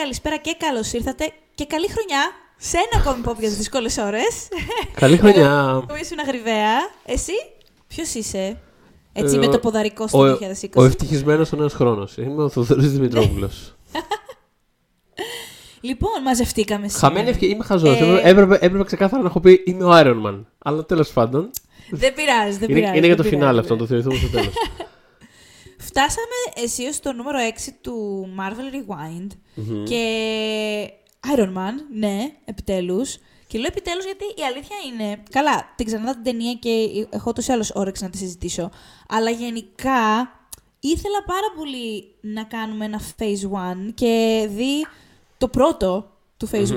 καλησπέρα και καλώς ήρθατε και καλή χρονιά σε ένα ακόμη pop για τις δύσκολες ώρες. Καλή χρονιά. Εγώ ήσουν αγριβαία. Εσύ, ποιος είσαι, Έτσι Ε, με ο- το ποδαρικό Ο, στο 2020. ο ευτυχισμένος ο νέο χρόνος. Είμαι ο Θοδωρής Δημητρόπουλος. Λοιπόν, μαζευτήκαμε σήμερα. Χαμένη ευκαιρία. Είμαι χαζός. Ε, Έπρεπε, έπρεπε ξεκάθαρα να έχω πει Είμαι ο Iron Man. Αλλά τέλος πάντων. Δεν πειράζει, δεν Είναι, πειράζει. είναι για το δεν φινάλε πειράζει. αυτό, το θεωρηθούμε στο τέλος. Φτάσαμε αισίως στο νούμερο 6 του Marvel Rewind και Iron Man, ναι, επιτέλους. Και λέω επιτέλους γιατί η αλήθεια είναι... Καλά, την ξαναδά την ταινία και έχω τόσο άλλος όρεξη να τη συζητήσω. Αλλά γενικά ήθελα πάρα πολύ να κάνουμε ένα Phase 1 και δει το πρώτο του Phase 1.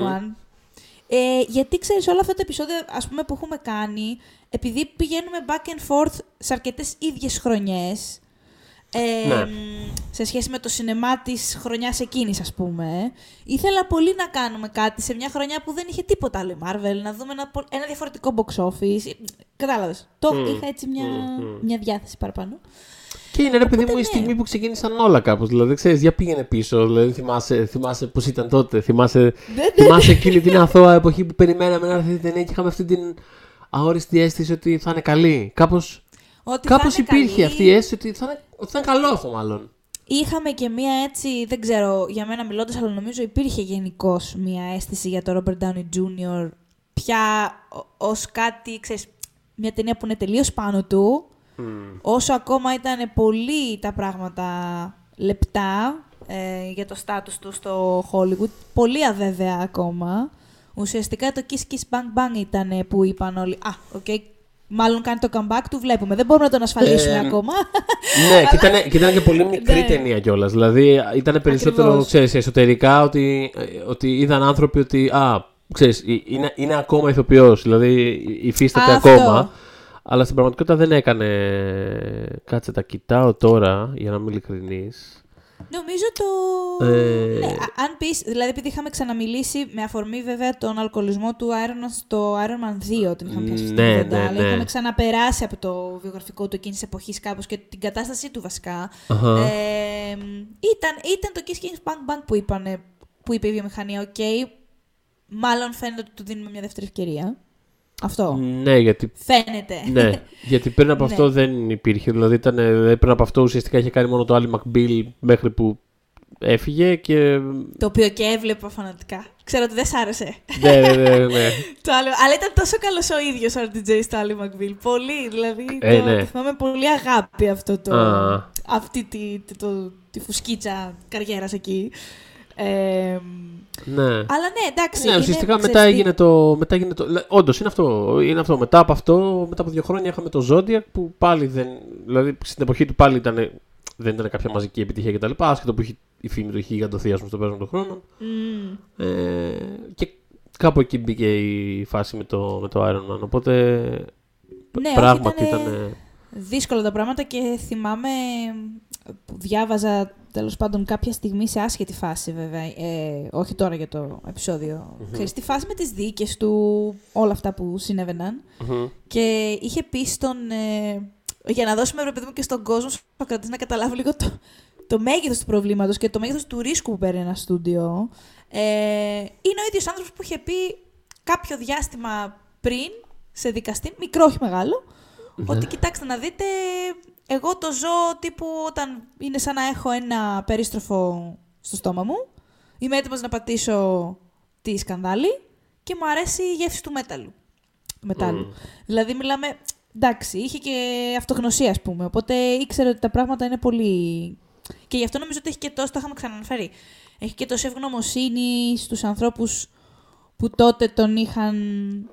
Ε, γιατί ξέρεις όλα αυτά τα επεισόδια ας πούμε, που έχουμε κάνει, επειδή πηγαίνουμε back and forth σε αρκετές ίδιες χρονιές, ε, Ναι. μ, σε σχέση με το σινεμά της χρονιάς εκείνης, ας πούμε, ήθελα πολύ να κάνουμε κάτι σε μια χρονιά που δεν είχε τίποτα άλλο η Marvel, να δούμε ένα, πο- ένα διαφορετικό box office. Κατάλαβες. Το Μμ, είχα έτσι μια, μμ, μμ. μια διάθεση παραπάνω. και είναι ρε παιδί Οπότε μου η ναι. στιγμή που ξεκίνησαν όλα κάπως. Δηλαδή, ξέρεις, για πήγαινε πίσω. Δηλαδή, θυμάσαι, θυμάσαι πώς ήταν τότε. Θυμάσαι, Ναι, θυμάσαι εκείνη την αθώα εποχή που περιμέναμε να έρθει η ταινία και είχαμε αυτή την αόριστη αίσθηση ότι θα είναι καλή. Κάπως Ότι θα κάπως είναι υπήρχε καλή. αυτή η αίσθηση ότι θα, είναι, ότι θα είναι καλό αυτό, μάλλον. Είχαμε και μία έτσι, δεν ξέρω για μένα μιλώντας, αλλά νομίζω υπήρχε γενικώς μία αίσθηση για το Robert Downey Jr. πια ως κάτι, ξέρεις, μια ταινία που είναι τελείως πάνω του. Όσο ακόμα ήταν πολύ τα πράγματα λεπτά ε, για το στάτους του στο Hollywood, πολύ αβέβαια ακόμα. Ουσιαστικά το Kiss Kiss Bang Bang ήταν που είπαν όλοι «Α, οκ, μάλλον κάνει το comeback του, βλέπουμε, δεν μπορούμε να τον ασφαλίσουμε Ε, ακόμα». ναι, και ήταν, και ήταν και πολύ μικρή Ναι. ταινία κιόλας. Δηλαδή ήταν περισσότερο, Ακριβώς. ξέρεις, εσωτερικά ότι, ε, ότι είδαν άνθρωποι ότι. Α, ξέρεις, ε, είναι, είναι ακόμα ηθοποιός, δηλαδή υφίσταται Αυτό. ακόμα. Αλλά στην πραγματικότητα δεν έκανε. Κάτσε, τα κοιτάω τώρα για να είμαι ειλικρινής. Νομίζω το. Ε, Ναι, α- αν πεις, δηλαδή επειδή είχαμε ξαναμιλήσει με αφορμή βέβαια τον αλκοολισμό του Iron Man στο Iron Man 2, την είχαμε πιάσει αυτή Ναι, την κουβέντα, ναι, αλλά ναι. είχαμε ξαναπεράσει από το βιογραφικό του εκείνης εποχής κάπως και την κατάστασή του βασικά. Αχα. Ε, ήταν, ήταν το Kiss Kiss Bang Bang που, είπανε, που είπε η βιομηχανία, οκ, μάλλον φαίνεται ότι του δίνουμε μια δεύτερη ευκαιρία. Αυτό. ναι, γιατί Φαίνεται. Ναι, γιατί πριν από Ναι. αυτό δεν υπήρχε. Δηλαδή, ήταν, δηλαδή πριν από αυτό ουσιαστικά είχε κάνει μόνο το Ali McBeal μέχρι που έφυγε και. το οποίο και έβλεπα φανατικά. Ξέρω ότι δεν σ' άρεσε. ναι, ναι, ναι, ναι. Το άλλο, αλλά ήταν τόσο καλός ο ίδιος ο RDJ στο Άλι Μακβίλ. Πολύ, δηλαδή. Ε, το, ναι. το θυμάμαι πολύ αγάπη αυτό το. Α. αυτή τη, τη, το, τη φουσκίτσα καριέρας εκεί. Ε, ναι. αλλά ναι, εντάξει. Ναι, είναι, ουσιαστικά μετά ξέρεις τι, έγινε το. Μετά έγινε το Όντως είναι αυτό, είναι αυτό. Μετά από αυτό, μετά από δύο χρόνια είχαμε το Zodiac που πάλι δεν. Δηλαδή στην εποχή του πάλι ήταν. Δεν ήταν κάποια μαζική επιτυχία κτλ. Άσχετο που είχε, η φήμη του είχε γιγαντωθεί ας πούμε, στο πέρασμα των χρόνων. μμ, Ε, και κάπου εκεί μπήκε η φάση με το, με το Iron Man. Οπότε. Ναι, όχι, πράγματι ήτανε- ήταν. δύσκολα τα πράγματα και θυμάμαι που διάβαζα τέλος πάντων κάποια στιγμή σε άσχετη φάση βέβαια, ε, όχι τώρα για το επεισόδιο, ξέρεις, τη φάση με τις δίκες του, όλα αυτά που συνέβαιναν. Και είχε πει στον, ε, για να δώσουμε ρε παιδί μου και στον κόσμο Σοκρατής να καταλάβει λίγο το, το μέγεθος του προβλήματος και το μέγεθος του ρίσκου που παίρνει ένα στούντιο, ε, είναι ο ίδιος άνθρωπος που είχε πει κάποιο διάστημα πριν σε δικαστή, μικρό όχι μεγάλο, ότι κοιτάξτε να δείτε, εγώ το ζω τύπου όταν είναι σαν να έχω ένα περίστροφο στο στόμα μου, είμαι έτοιμος να πατήσω τη σκανδάλη και μου αρέσει η γεύση του μέταλλου. Του μετάλλου. Δηλαδή μιλάμε, εντάξει, είχε και αυτογνωσία ας πούμε, οπότε ήξερε ότι τα πράγματα είναι πολύ... Και γι' αυτό νομίζω ότι έχει και τόσο, το είχαμε ξαναναφέρει, έχει και τόση ευγνωμοσύνη στους ανθρώπους που τότε τον είχαν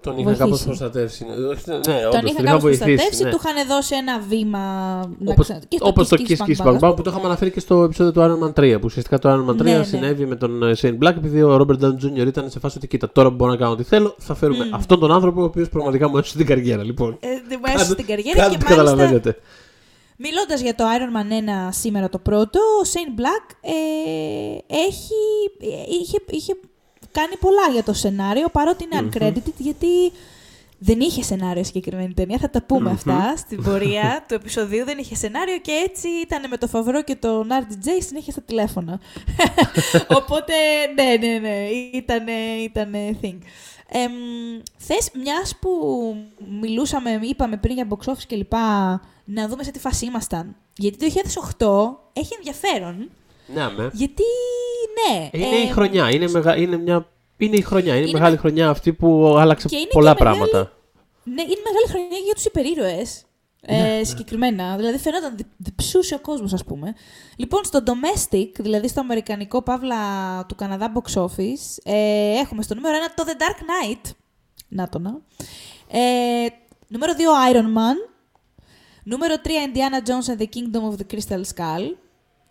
Τον είχαν βοηθήσει. κάπως προστατεύσει. Ναι, όχι, ναι, Τον όντως, είχαν τον κάπως βοηθήσει, προστατεύσει, ναι. του είχαν δώσει ένα βήμα. να Όπως, ξα- και στο όπως το Kiss Kiss Kiss Kiss Bang Bang Bang, Bang που το είχαμε αναφέρει και στο επεισόδιο του Iron Man 3. Που ουσιαστικά το Iron Man 3 Ναι, ναι. συνέβη με τον ε, Shane Black επειδή ο Robert Downey Jr. ήταν σε φάση ότι κοίτα τώρα που μπορώ να κάνω ό,τι θέλω θα φέρουμε αυτόν τον άνθρωπο ο οποίος πραγματικά μου έσωσε την καριέρα λοιπόν. Ε, δεν μου έσωσε την καριέρα Κάντε και το μάλιστα καταλαβαίνετε. μιλώντας για το Iron Man 1 σήμερα το πρώτο, ο Shane Black ε, έχει, ε, είχε, είχε κάνει πολλά για το σενάριο παρότι είναι uncredited γιατί δεν είχε σενάριο συγκεκριμένη ταινία. Θα τα πούμε αυτά στην πορεία του επεισοδίου. Δεν είχε σενάριο και έτσι ήταν με το Φαβρό και τον RDJ συνέχεια στα τηλέφωνα. Οπότε, ναι, ναι, ναι, ήταν, ήταν thing. Ε, θες, μιας που μιλούσαμε, είπαμε πριν για box office και λοιπά, να δούμε σε τι φάση ήμασταν. Γιατί το 2008 έχει ενδιαφέρον. Ναι, με. Γιατί, ναι. Είναι η ε, χρονιά. Είναι, μεγα... είναι, μια... είναι η χρονιά. Είναι, η Είναι μεγάλη με- χρονιά αυτή που άλλαξε Και είναι πολλά και μεγάλη- πράγματα. Ναι, είναι μεγάλη χρονιά για τους υπερήρωες. Ε, συγκεκριμένα. Δηλαδή φαινόταν δι- διψούσε ο κόσμος, ας πούμε. Λοιπόν, στο domestic, δηλαδή στο αμερικανικό παύλα του Καναδά box office, ε, έχουμε στο νούμερο 1 το The Dark Knight. Να το να. Ε, νούμερο 2 Iron Man. Νούμερο 3 Indiana Jones and the Kingdom of the Crystal Skull.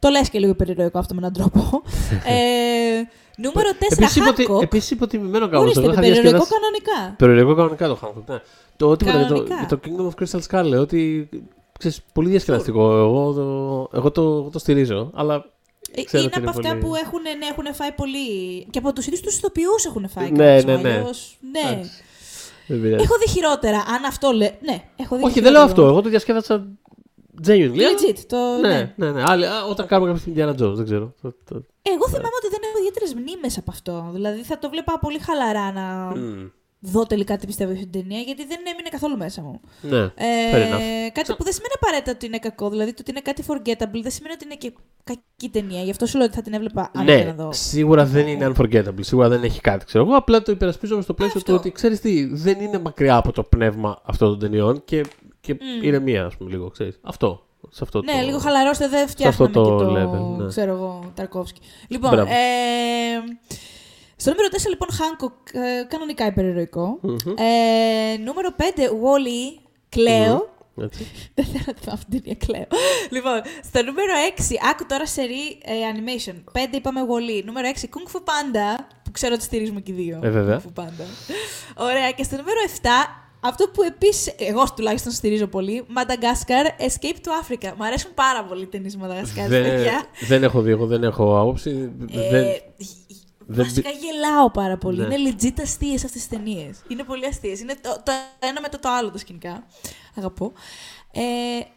Το λες και λίγο υπερηρωικό αυτό με έναν τρόπο. ε, νούμερο 4 Επίσης, υποτι... Hancock. Επίσης υποτιμημένο κάπως. Ορίστε, Εγώ είχα υπερηρωικό διασκεδάσει- κανονικά. Περιοριακό κανονικά το Hancock, ναι. Το τίποτα για το, Κανονικά. για το Kingdom of Crystal Skull λέω ότι ξέρεις, πολύ διασκεδαστικό. Εγώ το, εγώ το, εγώ το στηρίζω, αλλά Ε, ξέρω είναι ότι από αυτά πολύ- που έχουν, ναι, έχουν φάει πολύ. και από τους ίδιους τους ηθοποιούς έχουν φάει. Ναι, κάποιους, ναι, ναι. αλλιώς, ναι. Εντάξει. δεν πειράζει. Έχω δει χειρότερα. Αν αυτό λέει. Ναι, έχω δει Όχι, δεν λέω αυτό. χειρότερο. Εγώ το διασκέδασα genuinely. αλλά- Legit. Το, Ναι, ναι. ναι, ναι. Άλλοι, α, όταν κάνουμε κάποια στιγμή Indiana Jones, δεν ξέρω. Το- το- Εγώ θυμάμαι ότι δεν έχω ιδιαίτερες μνήμες από αυτό. Δηλαδή θα το βλέπα πολύ χαλαρά να Μμ. δω τελικά τι πιστεύω για την ταινία, γιατί δεν έμεινε καθόλου μέσα μου. Ναι, Ε, fair enough. κάτι που δεν σημαίνει απαραίτητα ότι είναι κακό. Δηλαδή το ότι είναι κάτι forgettable δεν σημαίνει ότι είναι και κακή ταινία. Γι' αυτό σου λέω ότι θα την έβλεπα αν ήθελα Ναι, να δω. σίγουρα δεν είναι unforgettable. Σίγουρα δεν έχει κάτι, ξέρω εγώ. Απλά το υπερασπίζομαι στο πλαίσιο Αυτό. του ότι ξέρεις τι, δεν είναι μακριά από το πνεύμα αυτών των ταινιών και, και είναι μία, ας πούμε, λίγο, ξέρεις. Αυτό. Σε αυτό Ναι, το... λίγο χαλαρώστε, δεν φτιάχναμε αυτό το και το, level, ναι. ξέρω εγώ, Ταρκόφσκι. Λοιπόν, Μπράβο. ε, στο νούμερο 4 λοιπόν, Hancock, ε, κανονικά υπερηρωικό. Μμμ. Ε, νούμερο 5, Wall-E, κλαίω. Έτσι. Δεν θέλω να θυμάμαι αυτή την ταινία, κλαίω. λοιπόν, στο νούμερο 6, άκου τώρα σερή ε, animation. 5 είπαμε Wall-E. Νούμερο 6, Kung Fu Panda, που ξέρω ότι στηρίζουμε και οι δύο. Ε, βέβαια. Kung Fu Panda. Ωραία, και στο νούμερο 7, αυτό που επίσης εγώ τουλάχιστον στηρίζω πολύ, Madagascar Escape to Africa. Μ' αρέσουν πάρα πολύ οι ταινίες Madagascar, δεν, παιδιά. δεν έχω δει, εγώ δεν έχω άποψη. δεν... Ε, δεν Βασικά γελάω πάρα πολύ. Ναι. Είναι legit αστείες αυτές τις ταινίες. Είναι πολύ αστείες. Είναι το, το ένα μετά το άλλο τα σκηνικά. Αγαπώ. Ε,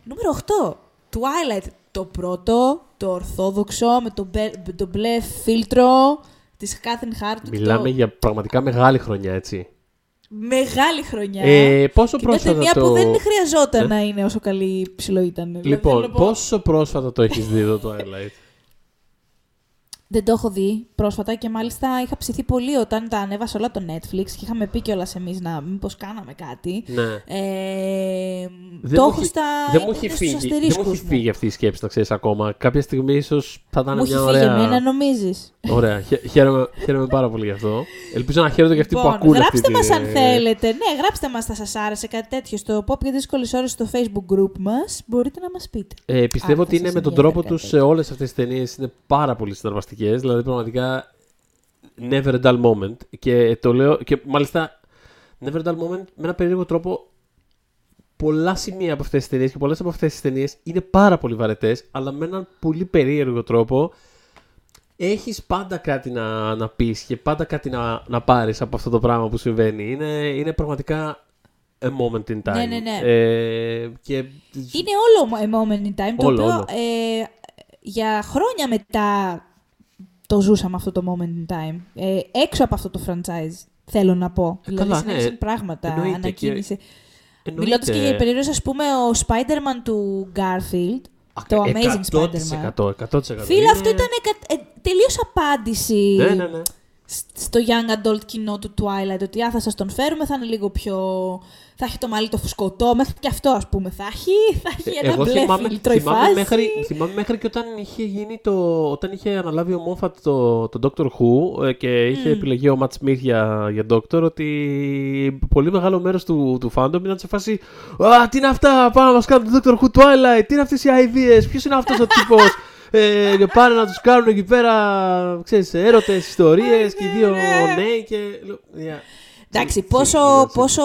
νούμερο 8. Twilight. Το πρώτο, το ορθόδοξο, με το, μπε, με το μπλε φίλτρο της Κάθριν Χάρτ. Μιλάμε για πραγματικά μεγάλη χρονιά, έτσι. Μεγάλη χρονιά. Ε, πόσο και μια πρόσφατα ταινία το... που δεν χρειαζόταν Ναι. να είναι όσο καλή ψηλό ήταν. Δηλαδή, θέλω Λοιπόν, να πω- πόσο πρόσφατα το έχεις δει εδώ το Twilight. Δεν το έχω δει πρόσφατα και μάλιστα είχα ψηθεί πολύ όταν τα ανέβασα όλα το Netflix και είχαμε πει κιόλας εμείς να μήπως κάναμε κάτι. ναι. Ε, Δεν το μου έχω έχει- στα. δεν μου είναι έχει στους φύγει, δεν μου αστερίσκους έχει φύγει αυτή η σκέψη, να ξέρεις ακόμα. Κάποια στιγμή ίσως θα ήταν Μου έχει μια φύγει ωραία. εμένα, νομίζεις; Ωραία. Χαι- Χαίρομαι, χαίρομαι πάρα πολύ γι' αυτό. Ελπίζω να χαίρονται και αυτοί που Λοιπόν, ακούνε γράψτε αυτή μας τη- αν θέλετε. Ναι, γράψτε μας αν σας άρεσε κάτι τέτοιο στο Pop για δύσκολες ώρες στο Facebook group μας. Μπορείτε να μας πείτε. Ε, πιστεύω Αν ότι θα είναι σας με τον ενδιαφέρει τρόπο τους κάτι σε όλες αυτές τις ταινίες είναι πάρα πολύ συναρπαστικές. Δηλαδή, πραγματικά. Never a dull moment. Και το λέω. Και μάλιστα. Never a dull moment με ένα περίεργο τρόπο. Πολλά σημεία από αυτές τις ταινίες και πολλές από αυτές τις ταινίες είναι πάρα πολύ βαρετές, αλλά με έναν πολύ περίεργο τρόπο έχεις πάντα κάτι να, να πεις και πάντα κάτι να, να πάρεις από αυτό το πράγμα που συμβαίνει. Είναι, είναι πραγματικά a moment in time. Ναι, ναι, ναι. Ε, και Είναι όλο a moment in time, το Όλο, οποίο όλο. Ε, για χρόνια μετά το ζούσαμε αυτό το moment in time. Ε, έξω από αυτό το franchise, θέλω να πω. Ε, δηλαδή, καλά, συνέβησαν ναι. πράγματα, Εννοείται ανακοίνησε. εννοείται- Μιλώντας και για περίοδο, ας πούμε, ο Spider-Man του Garfield, Α, το Amazing Spider-Man. 100%. 100%. Φίλε, Είναι- αυτό ήταν ε, τελείως απάντηση Ναι, ναι, ναι. σ- στο young adult κοινό του Twilight. Ότι α, θα σας τον φέρουμε, θα είναι λίγο πιο. θα έχει το μαλλί το φουσκωτό, μέχρι και αυτό ας πούμε θα έχει. Θα έχει ένα Ε, Εγώ μπλε θυμάμαι, φίλτρο η θυμάμαι, φάση. μέχρι, θυμάμαι μέχρι και όταν είχε γίνει το. Όταν είχε αναλάβει ο Μόφατ το, το Doctor Who ε, και είχε επιλεγεί ο Ματ Smith για, για Doctor, ότι πολύ μεγάλο μέρος του, του fandom ήταν σε φάση. Α, τι είναι αυτά! Πάμε να μας κάνουν το Doctor Who Twilight! Τι είναι αυτές οι αειδίε! Ποιος είναι αυτός ο τύπος! Ε, και πάνε να τους κάνουν εκεί πέρα, ξέρεις, έρωτες, ιστορίες και οι δύο νέοι και... Yeah. Εντάξει, Τσι- πόσο, τσι- πόσο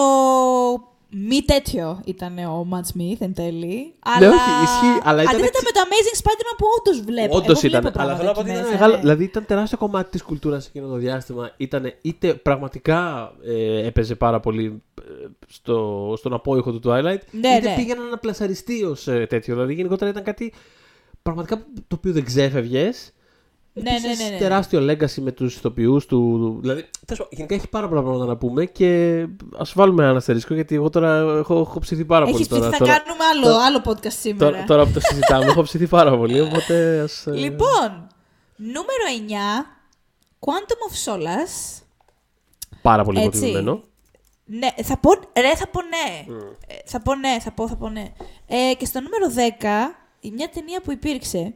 Μη τέτοιο ήταν ο Ματ Σμιθ εν τέλει. Ναι, Αλλά... όχι, ισχύει, αλλά ήταν Αντίθετα έτσι- με το Amazing Spider-Man που όντως βλέπω. Όντως Εγώ ήταν. βλέπω Αλλά πράγματα θέλω να πω εκεί ότι ήταν μέσα, μεγάλο. ναι. Δηλαδή ήταν τεράστιο κομμάτι της κουλτούρας εκείνο το διάστημα. Ήταν είτε πραγματικά ε, έπαιζε πάρα πολύ ε, στο, στον απόϊχο του Twilight, Ναι, είτε ναι. πήγαιναν να πλασαριστεί ως τέτοιο. Δηλαδή γενικότερα ήταν κάτι πραγματικά το οποίο δεν ξέφευγες. Ναι, ναι, ναι, ναι. Τεράστιο legacy με τους ηθοποιούς του. Δηλαδή, τέλος πάντων, γενικά έχει πάρα πολλά πράγματα να πούμε και ας βάλουμε ένα αστερίσκο γιατί εγώ τώρα έχω, έχω ψηθεί πάρα Έχεις πολύ. Τώρα, ψηθεί, θα τώρα, κάνουμε άλλο, τώρα- άλλο podcast σήμερα. τώρα, τώρα που το συζητάμε, έχω ψηθεί πάρα πολύ. Οπότε ας, ε, Λοιπόν, νούμερο 9, Quantum of Solace. Πάρα πολύ Έτσι. υποτιμημένο. Ναι, θα πω, ρε, θα πω ναι. Ε, θα πω ναι, θα πω, θα πω ναι. Ε, και στο νούμερο 10, μια ταινία που υπήρξε.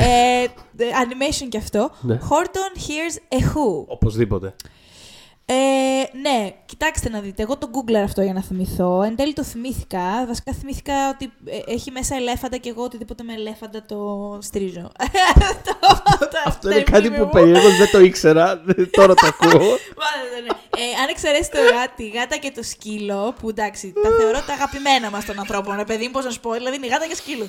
ε, animation κι αυτό. Ναι. Horton Hears a Who. Οπωσδήποτε. Ε, ναι, κοιτάξτε να δείτε. Εγώ το Google αυτό για να θυμηθώ. Εν τέλει το θυμήθηκα. Βασικά θυμήθηκα ότι ε, έχει μέσα ελέφαντα και εγώ οτιδήποτε με ελέφαντα το στρίζω. Αυτό είναι κάτι που περίεργως δεν το ήξερα. τώρα το ακούω. Μάλιστα, ναι. Ε, αν εξαιρέσει το γάτι, τη γάτα και το σκύλο, που εντάξει, τα θεωρώ τα αγαπημένα μας των ανθρώπων, ρε παιδί μου, πώς να σου πω, δηλαδή είναι η γάτα και σκύλο.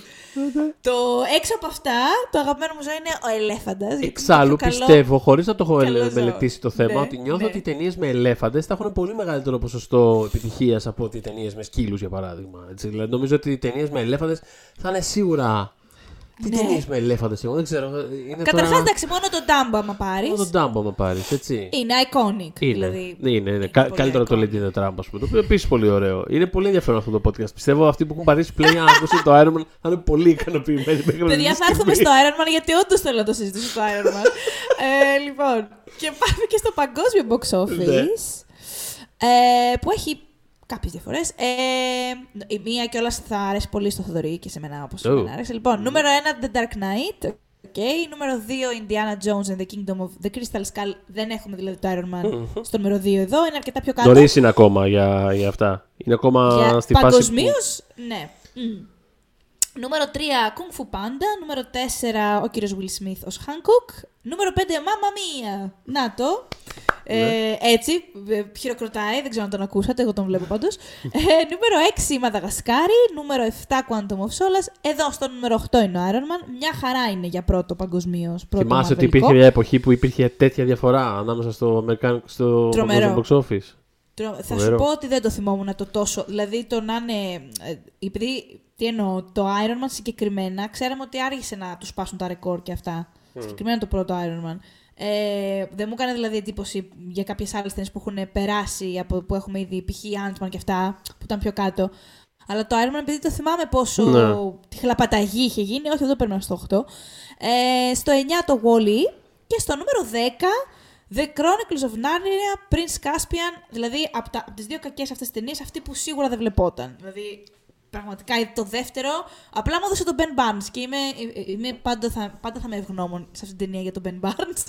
το έξω από αυτά, το αγαπημένο μου ζώο είναι ο ελέφαντας. Εξάλλου πιστεύω, χωρίς να το έχω καλό ε, ζώο. μελετήσει το θέμα, Ναι, ότι νιώθω ναι. ότι οι ταινίες με ελέφαντες θα έχουν πολύ μεγαλύτερο ποσοστό επιτυχίας από ότι οι ταινίες με σκύλους, για παράδειγμα. Έτσι. Δηλαδή, νομίζω ότι οι ταινίες με ελέφαντες θα είναι σίγουρα. Τι Ναι. ταινίες με ελέφαντες, εγώ δεν ξέρω. Είναι Καταρχάς, τώρα... εντάξει, μόνο τον τάμπο, άμα πάρεις. Μόνο τον Ντάμπο, άμα πάρεις, έτσι. Είναι iconic. Είναι. Δηλαδή, ναι, είναι, είναι. είναι Κα- πολύ καλύτερο από το iconic. Lady in the Tramp, ας πούμε. Το οποίο επίσης πολύ ωραίο. Είναι πολύ ενδιαφέρον αυτό το podcast. Πιστεύω αυτοί που έχουν πατήσει play για να ακούσουν το Iron Man θα είναι πολύ ικανοποιημένοι. μέχρι Παιδιά, αυτή θα τη έρθουμε στιγμή. στο Iron Man γιατί όντως θέλω να το συζητήσω στο Iron Man. ε, λοιπόν, και πάμε και στο παγκόσμιο box office. ε, που έχει κάποιες διαφορές. Ε, η μία κιόλας θα αρέσει πολύ στο Θοδωρή και σε μένα όπως Oh. oh. άρεσε. Λοιπόν, νούμερο 1 The Dark Knight. Okay. Νούμερο 2 Indiana Jones and the Kingdom of the Crystal Skull. Δεν έχουμε δηλαδή το Iron Man στο νούμερο 2 εδώ. Είναι αρκετά πιο κάτω. Νωρίς είναι ακόμα για, για αυτά. Είναι ακόμα Για στη φάση. παγκοσμίως, που- ναι. Μμ. Νούμερο 3, Kung Fu Panda. Νούμερο 4, ο κύριος Will Smith ως Hancock. Νούμερο 5, Mamma Mia. Να το. Ναι. Ε, έτσι, ε, χειροκροτάει, δεν ξέρω αν τον ακούσατε, εγώ τον βλέπω πάντως. ε, νούμερο 6, Μαδαγασκάρη. Νούμερο 7, Quantum of Solace. Εδώ στο νούμερο 8 είναι ο Iron Man. Μια χαρά είναι για πρώτο παγκοσμίως. Θυμάσαι ότι υπήρχε μια εποχή που υπήρχε τέτοια διαφορά ανάμεσα στο Αμερικάνικο και στο Τρομερό. παγκόσμιο box office; Τρο- Θα Φοβερό. σου πω ότι δεν το θυμόμουν το τόσο. Δηλαδή το να είναι. ε, Επειδή. Τι εννοώ, το Iron Man συγκεκριμένα, ξέραμε ότι άργησε να τους σπάσουν τα ρεκόρ και αυτά. Συγκεκριμένα το πρώτο Iron Man. Ε, δεν μου έκανε δηλαδή εντύπωση για κάποιες άλλες ταινίες που έχουν περάσει από που έχουμε ήδη π.χ. Ant-Man και αυτά, που ήταν πιο κάτω. Αλλά το Iron Man, επειδή το θυμάμαι πόσο Ναι. τη χλαπαταγή είχε γίνει, όχι, δεν το παίρνω στο 8. Ε, στο 9 το Wall-E και στο νούμερο 10 The Chronicles of Narnia, Prince Caspian, δηλαδή από, τα, από τις δύο κακές αυτές ταινίες, αυτή που σίγουρα δεν βλεπόταν. Δηλαδή, πραγματικά το δεύτερο, απλά μου έδωσε τον Ben Barnes και είμαι, είμαι πάντα, θα, πάντα θα είμαι ευγνώμων σε αυτή την ταινία για τον Ben Barnes.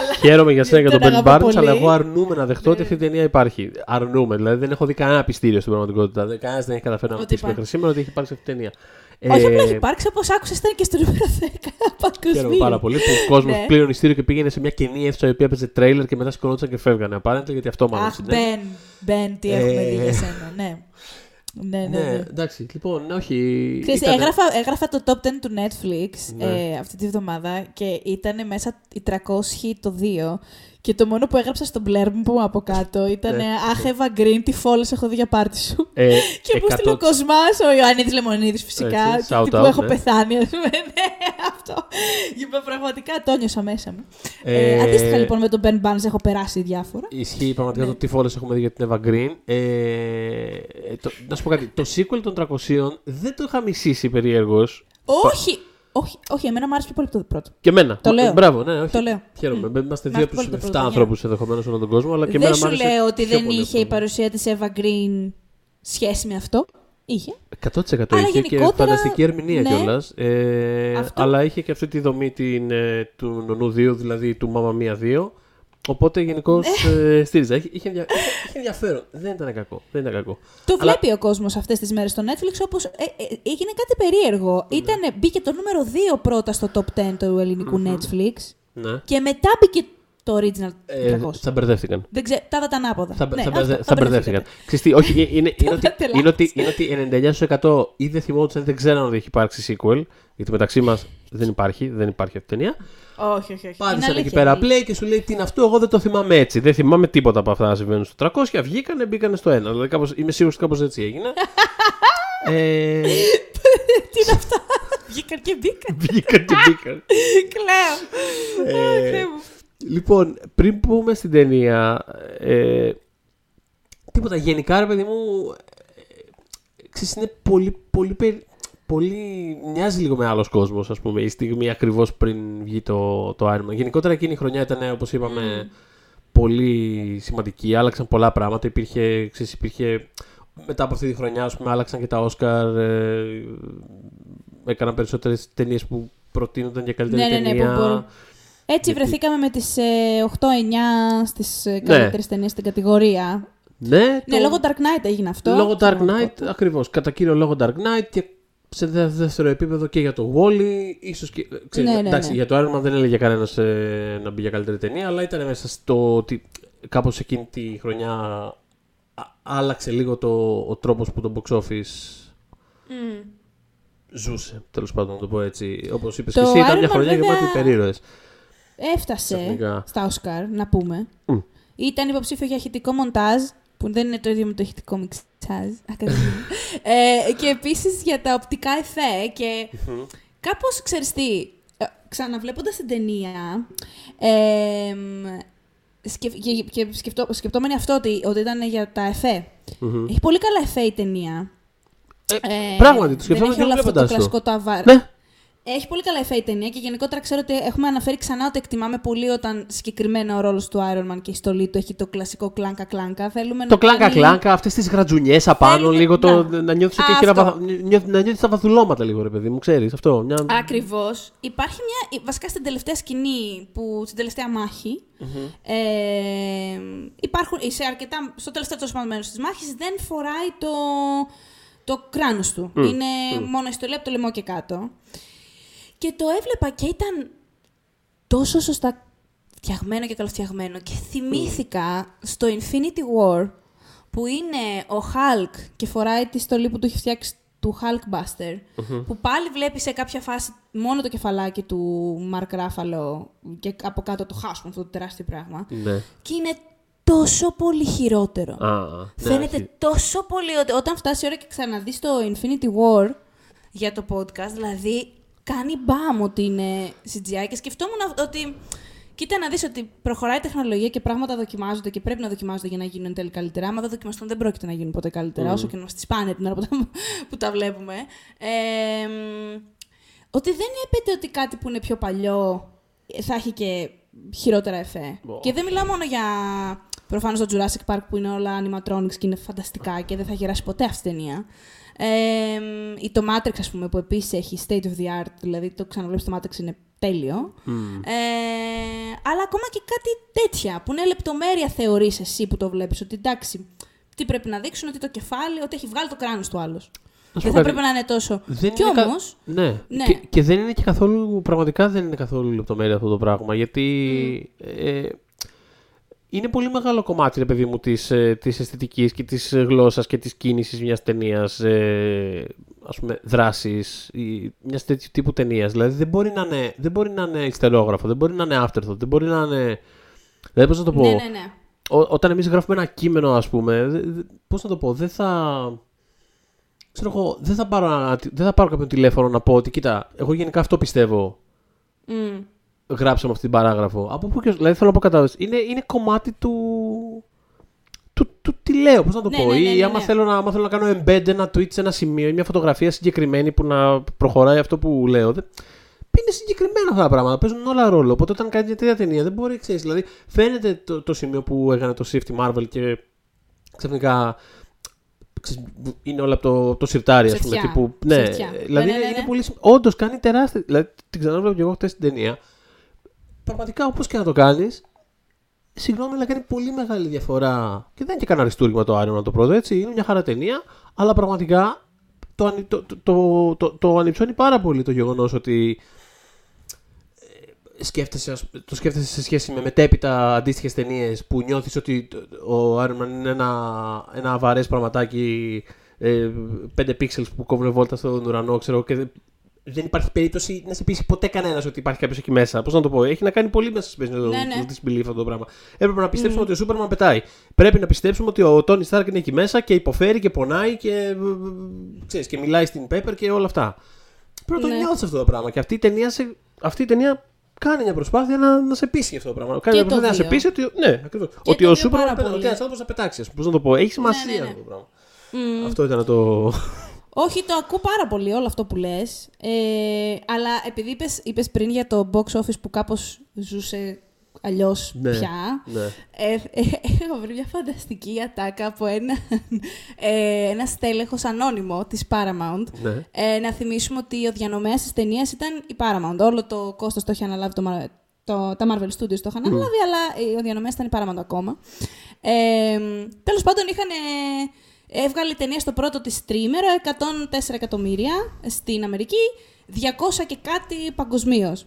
Αλλά- Χαίρομαι για σένα για τον Ben αγαπώ Barnes, πολύ. αλλά εγώ αρνούμαι να δεχτώ ότι Ναι. αυτή η ταινία υπάρχει. Αρνούμαι. Δηλαδή δεν έχω δει κανένα πιστήριο στην πραγματικότητα. Κανένας δεν έχει καταφέρει να μου Ότι πείσει μέχρι υπάρχει. σήμερα ότι έχει υπάρξει αυτή η ταινία. Όχι απλά έχει Ε, υπάρξει, όπως άκουσες ήταν και στο νούμερο 10 Χαίρομαι παγκοσμίω. πάρα πολύ που ο κόσμος Ναι. πλήρωνε ειστήριο και πήγαινε σε μια κοινή αίθουσα η οποία έπαιζε τρέιλερ και μετά σηκωνόταν και φεύγανε. Apparently γιατί αυτό μάλλον Αχ, συνέβη. Ben, Ben, τι έχουμε δει Ε, για σένα, ναι. Ναι, ναι, Ναι, ναι. εντάξει, λοιπόν, όχι. Ξέρεις, ήτανε- έγραφα, έγραφα το top 10 του Netflix Ναι. ε, αυτή τη βδομάδα και ήταν μέσα οι 300 το 2 και το μόνο που έγραψα στο blurb μου από κάτω ήταν Ναι. «Αχ, Εύα Green, τι φόλες έχω δει για πάρτι σου». Ε, Και μου στείλε ο 100 Κοσμάς, ο Ιωαννίδης Λεμονίδης φυσικά, Έτσι, τι shout που out, έχω ναι. πεθάνει, ας πούμε, ναι, αυτό. Είπα, πραγματικά το νιώσα μέσα μου. Ε, Ε, αντίστοιχα λοιπόν με τον Ben Barnes έχω περάσει διάφορα. Ισχύει πραγματικά Ναι. το τι φόρε έχουμε δει για την Eva Green. Ε, το, να σου πω κάτι. Το sequel των 300 δεν το είχα μισήσει περίεργω. Όχι, όχι, όχι, εμένα μου άρεσε πιο πολύ το πρώτο. Και εμένα. Το λέω. Μπράβο, ναι, όχι. Το λέω. Χαίρομαι. Μμ. Είμαστε Μ' δύο άρεσε από πολύ τους το 7 πρώτο, ανθρώπους ενδεχομένως σε όλο τον κόσμο. Αλλά και δεν εμένα σου μου άρεσε λέω ότι πιο δεν πολύ είχε η αυτό. παρουσία της Eva Green σχέση με αυτό. Είχε. 100% Αλλά είχε και γενικότερα, φανταστική ερμηνεία ναι. κιόλας. Ε, Αυτό. αλλά είχε και αυτή τη δομή την, ε, του Νονού 2, δηλαδή του Μάμα Μία 2. Οπότε γενικώς Ναι. ε, στήριζα. Είχε, είχε, ενδια- είχε- είχε ενδιαφέρον. Δεν ήταν κακό. Δεν ήταν κακό. Το Αλλά- βλέπει ο κόσμος αυτές τις μέρες στο Netflix, όπως έγινε κάτι περίεργο. Ναι. Ήτανε, μπήκε το νούμερο 2 πρώτα στο top 10 του ελληνικού Netflix Ναι. και μετά μπήκε το original Ε, 300. θα μπερδεύτηκαν. Δεν ξέρω, τα είδα τα ανάποδα. Θα, Ναι, θα, αυτό, μπερδε- θα μπερδεύτηκαν. Ξέρεις τι, όχι, είναι, είναι, είναι, ότι, Τελειώσει. είναι, ότι, είναι ότι 99% ή δεν θυμόντουσαν, δεν ξέραν ότι έχει υπάρξει sequel. Γιατί μεταξύ μας δεν υπάρχει, δεν υπάρχει αυτή η ταινία. Όχι, όχι, όχι. Πάτησαν Είναι εκεί αλήθεια. πέρα play και σου λέει τι είναι αυτό. Εγώ δεν το θυμάμαι έτσι. Δεν θυμάμαι τίποτα από αυτά να συμβαίνουν στο 300. Βγήκανε, μπήκανε στο 1. Δηλαδή κάπως, είμαι σίγουρο ότι κάπω έτσι έγινε. ε, Τι είναι αυτά. Βγήκαν και μπήκαν. βγήκαν και μπήκαν. Κλαίω. Ε, Αχ, Θεέ μου. Λοιπόν, πριν πούμε στην ταινία. Ε, τίποτα. Γενικά, ρε παιδί μου. Ε, ξέρεις, είναι πολύ, πολύ, περι- πολύ. Μοιάζει λίγο με άλλος κόσμος, ας πούμε, η στιγμή ακριβώς πριν βγει το, το Iron Man. Γενικότερα εκείνη η χρονιά ήταν, όπως είπαμε, πολύ σημαντική. Άλλαξαν πολλά πράγματα. Υπήρχε, ξέρεις, υπήρχε μετά από αυτή τη χρονιά, ας πούμε, άλλαξαν και τα Όσκαρ. Ε, έκαναν περισσότερες ταινίες που προτείνονταν για καλύτερη Ναι, ναι, ναι, ταινία. που μπορούν. Έτσι Γιατί- βρεθήκαμε με τις ε, 8-9 στις ε, καλύτερες ταινίες στην κατηγορία. Ναι, Ναι, το- λόγω Dark Knight έγινε αυτό. Λόγω Dark Σημαντικό. Knight, ακριβώς. Κατά κύριο λόγο Dark Knight και σε δε- δεύτερο επίπεδο και για το Wally. Ίσως και, ξέρεις, Ναι, ναι, εντάξει, ναι. για το Iron Man δεν έλεγε κανένας να μπει για καλύτερη ταινία, αλλά ήταν μέσα στο ότι κάπως εκείνη τη χρονιά α- άλλαξε λίγο το, ο τρόπος που το box office Μμ. ζούσε, τέλος πάντων να το πω έτσι. Όπως είπες Το και εσύ, ήταν Iron μια Man χρονιά βέβαια- γεμάτη περίεργες. Έφτασε Ξαφνικά. στα Όσκαρ, να πούμε. Μμ. Ήταν υποψήφιο για ηχητικό μοντάζ, που δεν είναι το ίδιο με το ηχητικό μιξάζ. ακαδημία. ε, και επίσης για τα οπτικά εφέ και κάπως, ξέρεις τι, ε, ξαναβλέποντας την ταινία, ε, μ, σκεφ, και, και σκεφτό, σκεπτόμενοι αυτό ότι, ότι ήταν για τα εφέ. Μμμ. Έχει πολύ καλά εφέ η ταινία. Ε, πράγματι, το σκεφτόμουν δεν και έχει όλο αυτό το βλέποντας το. κλασικό το αβα... Ναι, Έχει πολύ καλά εφέ η ταινία και γενικότερα ξέρω ότι έχουμε αναφέρει ξανά ότι εκτιμάμε πολύ όταν συγκεκριμένα ο ρόλος του Iron Man και η στολή του έχει το κλασικό κλάνκα-κλάνκα. Θέλουμε το να κλάνκα κάνει- κλάνκα, αυτές τις γρατζουνιές απάνω, Θέλουμε- λίγο το, να. να νιώθεις ότι Α, έχει ένα αυτό. βαθα- νιώθ- να νιώθεις τα βαθουλώματα λίγο, ρε παιδί μου, ξέρεις αυτό. Μια... Ακριβώς. Υπάρχει μια. Βασικά στην τελευταία σκηνή, που, στην τελευταία μάχη, ε, υπάρχουν, σε αρκετά, στο τελευταίο τόσο πάνω μέρος της μάχης δεν φοράει το, το κράνος του. Είναι μόνο η στολή από το λαιμό και κάτω. Και το έβλεπα και ήταν τόσο σωστά φτιαγμένο και καλοφτιαγμένο. Και θυμήθηκα στο Infinity War που είναι ο Hulk και φοράει τη στολή που του έχει φτιάξει του Hulkbuster, που πάλι βλέπεις σε κάποια φάση μόνο το κεφαλάκι του Mark Ruffalo και από κάτω το χάσμα, αυτό το τεράστιο πράγμα. Ναι. Και είναι τόσο πολύ χειρότερο. Α, α, ναι, Φαίνεται όχι. τόσο πολύ ότι όταν φτάσει η ώρα και ξαναδείς το Infinity War για το podcast, δηλαδή κάνει μπαμ ότι είναι CGI και σκεφτόμουν ότι. Κοίτα να δεις ότι προχωράει η τεχνολογία και πράγματα δοκιμάζονται και πρέπει να δοκιμάζονται για να γίνουν εν τέλει καλύτερα. Άμα δεν δοκιμαστούν, δεν πρόκειται να γίνουν ποτέ καλύτερα, όσο και να μας τις πάνε την ώρα που τα, που τα βλέπουμε. Ε, μ, ότι δεν έπεται ότι κάτι που είναι πιο παλιό θα έχει και χειρότερα εφέ. Ω. Και δεν μιλάω μόνο για προφανώς το Jurassic Park που είναι όλα animatronics και είναι φανταστικά και δεν θα γεράσει ποτέ αυτή η ταινία. Ε, μ, ή το Matrix, ας πούμε, που επίσης έχει state of the art, δηλαδή το ξαναβλέπεις το Matrix είναι τέλειο. Ε, αλλά ακόμα και κάτι τέτοια, που είναι λεπτομέρεια θεωρείς εσύ που το βλέπεις, ότι εντάξει, τι πρέπει να δείξουν, ότι το κεφάλι, ότι έχει βγάλει το κράνος του άλλος. Να σου Δεν πω θα κάτι. πρέπει να είναι τόσο. Δεν Κι είναι κα- όμως, Ναι. Ναι. Και, και δεν είναι και καθόλου, πραγματικά δεν είναι καθόλου λεπτομέρεια αυτό το πράγμα, γιατί ε, είναι πολύ μεγάλο κομμάτι, ρε παιδί μου, της, ε, της αισθητικής και της ε, γλώσσας και της κίνησης μιας ταινίας, ε, ας πούμε, δράσης, ή μιας τέτοιου τύπου ταινίας. Δηλαδή δεν μπορεί να είναι, δεν μπορεί να είναι ιστερόγραφο, δεν μπορεί να είναι afterthought, δεν μπορεί να είναι... Δηλαδή πώς να το πω... ναι, ναι, ναι. Ό- όταν εμείς γράφουμε ένα κείμενο, ας πούμε, δε- δε- πώς να το πω, δεν θα... Ξέρω εγώ, δεν θα πάρω, ένα- δεν θα πάρω κάποιον τηλέφωνο να πω ότι κοίτα, εγώ γενικά αυτό πιστεύω, Μμ. Γράψαμε αυτή την παράγραφο. Από πού και ως- δηλαδή θέλω να πω κατάλαβες, είναι, είναι κομμάτι του, του, του τι λέω, πώς να το Ναι, πω. ναι, ναι, ή ναι, άμα, ναι. Θέλω να, άμα θέλω να κάνω embed ένα tweet σε ένα σημείο ή μια φωτογραφία συγκεκριμένη που να προχωράει αυτό που λέω. Δεν... Είναι συγκεκριμένα αυτά τα πράγματα. Παίζουν όλα ρόλο. Οπότε όταν κάνεις μια τέτοια ταινία δεν μπορεί, ξέρεις. Δηλαδή φαίνεται το, το σημείο που έκανε το Shift Marvel και ξαφνικά ξέρεις, είναι όλα από το, το σιρτάρι, ας πούμε. Ψευτιά. Τύπου, ναι, Ψευτιά. δηλαδή Ναι, ναι, είναι, ναι, είναι ναι. πολύ. Όντως κάνει τεράστια. Δηλαδή την ξαναβλέπω και εγώ χθες την ταινία. Πραγματικά όπως και να το κάνεις, συγγνώμη, αλλά κάνει πολύ μεγάλη διαφορά. Και δεν είναι και κανένα αριστούργημα το Iron Man το πρώτο, έτσι. Είναι μια χαρά ταινία, αλλά πραγματικά το, ανυ- το, το, το, το, το ανυψώνει πάρα πολύ το γεγονός ότι. ε, σκέφτεσαι, ας- το σκέφτεσαι σε σχέση με μετέπειτα αντίστοιχες ταινίες που νιώθεις ότι ο Iron Man είναι ένα, ένα αβαρέ πραγματάκι ε, 5 pixels που κόβουν βόλτα στον ουρανό, ξέρω και δεν- δεν υπάρχει περίπτωση να σε πείσει ποτέ κανένας ότι υπάρχει κάποιος εκεί μέσα. Πώς να το πω, έχει να κάνει πολύ μέσα στην Ναι, ναι. disbelief αυτό το πράγμα. Έπρεπε να πιστέψουμε ότι ο Σούπερμαν πετάει. Πρέπει να πιστέψουμε ότι ο Τόνι Στάρκ είναι εκεί μέσα και υποφέρει και πονάει και, ε, ε, ξέρεις, και μιλάει στην Pepper και όλα αυτά. Πρέπει να το Ναι. νιώθεις αυτό το πράγμα. Και αυτή η ταινία, σε, αυτή η ταινία κάνει μια προσπάθεια να, να σε πείσει για αυτό το πράγμα. Κάνει Και μια προσπάθεια το να σε δύο. πείσει ότι, ναι, ακριβώς, Και ότι το ο δύο Σούπερμαν πάρα πετάει. πολύ. Ότι ένα άνθρωπο θα πετάξει. Πώς να το πω, έχει σημασία ναι, ναι. αυτό το πράγμα. Μμ. Αυτό ήταν το. Όχι, το ακούω πάρα πολύ όλο αυτό που λες. Ε, αλλά επειδή είπες, είπες πριν για το box office που κάπως ζούσε αλλιώς Ναι, πια, ναι. ε, ε, έχω βρει μια φανταστική ατάκα από ένα, ε, ένα στέλεχος ανώνυμο της Paramount. Ναι. Ε, να θυμίσουμε ότι ο διανομέας της ταινίας ήταν η Paramount. Όλο το κόστος το είχε αναλάβει το, Mar- το, τα Marvel Studios το είχαν αναλάβει, αλλά ε, ο διανομέας ήταν η Paramount ακόμα. Ε, τέλος πάντων είχαν ε, έβγαλε ταινία στο πρώτο της τρίμερο 104 εκατομμύρια στην Αμερική, 200 και κάτι παγκοσμίως.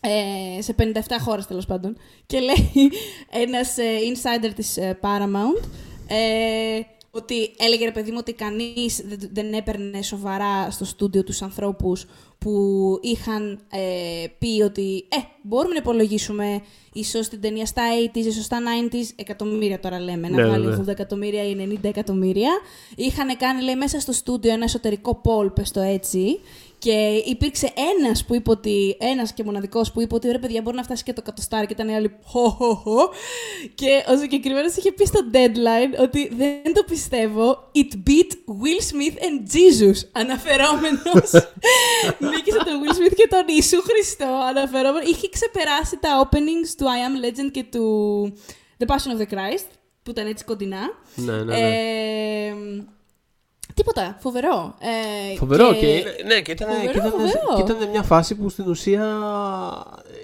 Ε, σε 57 χώρες τέλος πάντων. Και λέει ένας ε, insider της ε, Paramount ε, ότι έλεγε ρε παιδί μου ότι κανείς δεν, δεν έπαιρνε σοβαρά στο στούντιο τους ανθρώπους που είχαν ε, πει ότι ε, μπορούμε να υπολογίσουμε ίσως την ταινία στα 80s, ίσως στα 90s, εκατομμύρια τώρα λέμε, Ναι, να βγάλει ναι. 80 εκατομμύρια ή 90 εκατομμύρια. Είχαν κάνει, λέει, μέσα στο στούντιο ένα εσωτερικό poll, πες το έτσι, και υπήρξε ένας που είπε ότι. Ένας και μοναδικός που είπε ότι ρε παιδιά μπορεί να φτάσει και το κατοστάρι και ήταν οι άλλοι. Χω, χω, χω. Και ο συγκεκριμένος είχε πει στο deadline ότι δεν το πιστεύω. It beat Will Smith and Jesus. Αναφερόμενος. Νίκησε τον Will Smith και τον Ιησού Χριστό. Αναφερόμενος. Είχε ξεπεράσει τα openings του I Am Legend και του The Passion of the Christ. Που ήταν έτσι κοντινά. Ναι, ναι, ναι. Ε, τίποτα. Φοβερό. Ε, Φοβερό και, είναι- ναι, και ήταν, Φοβερό, και, ήταν, φοβερό. και ήταν μια φάση που στην ουσία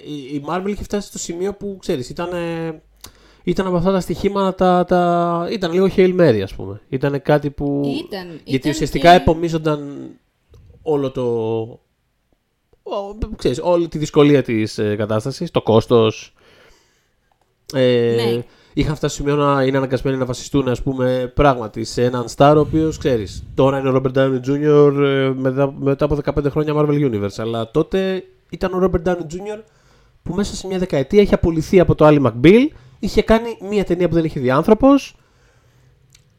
η, η Marvel είχε φτάσει στο σημείο που ξέρεις, ήταν, ε, ήταν από αυτά τα στοιχήματα τα, τα, ήταν λίγο Hail Mary ας πούμε. Ήταν κάτι που... Ήταν, γιατί ήταν ουσιαστικά και- επομίζονταν όλο το... ο- ξέρεις, όλη τη δυσκολία της ε, κατάστασης, το κόστος. Ε, Ναι. Είχαν φτάσει στο σημείο να είναι αναγκασμένοι να βασιστούν, ας πούμε, πράγματι σε έναν star ο οποίος ξέρεις. Τώρα είναι ο Robert Downey Jr. ε, μετά, μετά από 15 χρόνια Marvel Universe. Αλλά τότε ήταν ο Robert Downey Jr. που μέσα σε μια δεκαετία είχε απολυθεί από το Ally McBeal. Είχε κάνει μια ταινία που δεν είχε δει άνθρωπος.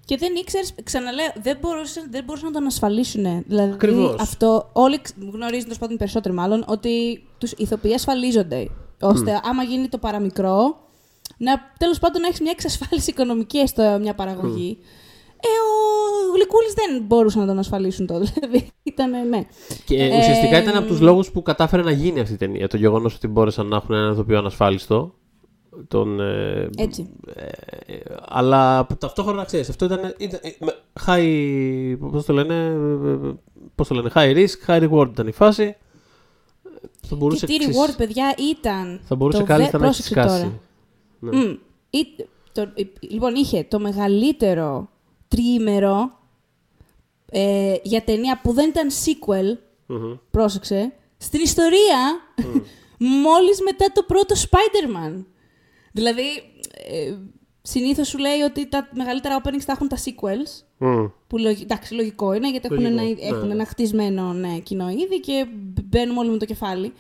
Και δεν ήξερες, ξαναλέω, δεν μπορούσαν, δεν μπορούσαν να τον ασφαλίσουν. Δηλαδή, Ακριβώς. αυτό όλοι ξ- γνωρίζουν, τέλος πάντων περισσότεροι μάλλον, ότι τους ηθοποιοί ασφαλίζονται. Ώστε άμα γίνει το παραμικρό, να τέλος πάντων να έχεις μια εξασφάλιση οικονομική, έστω μια παραγωγή. Ε, ο Γλυκούλης δεν μπορούσαν να τον ασφαλίσουν τότε. Δηλαδή, ήταν, ναι. Και Ε, ουσιαστικά ήταν από τους λόγους που κατάφερε να γίνει αυτή η ταινία. Το γεγονός ότι μπόρεσαν να έχουν έναν ηθοποιό ανασφάλιστο. Τον, ε, Έτσι. ε, ε, αλλά ταυτόχρονα ξέρεις, αυτό ήταν. ήταν ε, με- high. Πώς το λένε. ε, Πώς το λένε, high risk, high reward ήταν η φάση. Ε, Θα μπορούσε, Και τι ξέρεις, reward, παιδιά, ήταν. θα μπορούσε το κάλλιστα βε- να έχει πρόσεξε σκάσει. τώρα. Ναι. Μμ. Ή- το- υ- λοιπόν, είχε το μεγαλύτερο τριήμερο ε, για ταινία που δεν ήταν sequel, Μμμ. πρόσεξε, στην ιστορία, μόλις μετά το πρώτο Spider-Man. Δηλαδή, ε, συνήθως σου λέει ότι τα μεγαλύτερα openings θα έχουν τα sequels, Μμ. που λογι... εντάξει, λογικό είναι, γιατί έχουν, Λογικό, ένα, ναι, έχουν ναι. ένα χτισμένο ναι, κοινό ήδη και μπαίνουμε όλοι με το κεφάλι.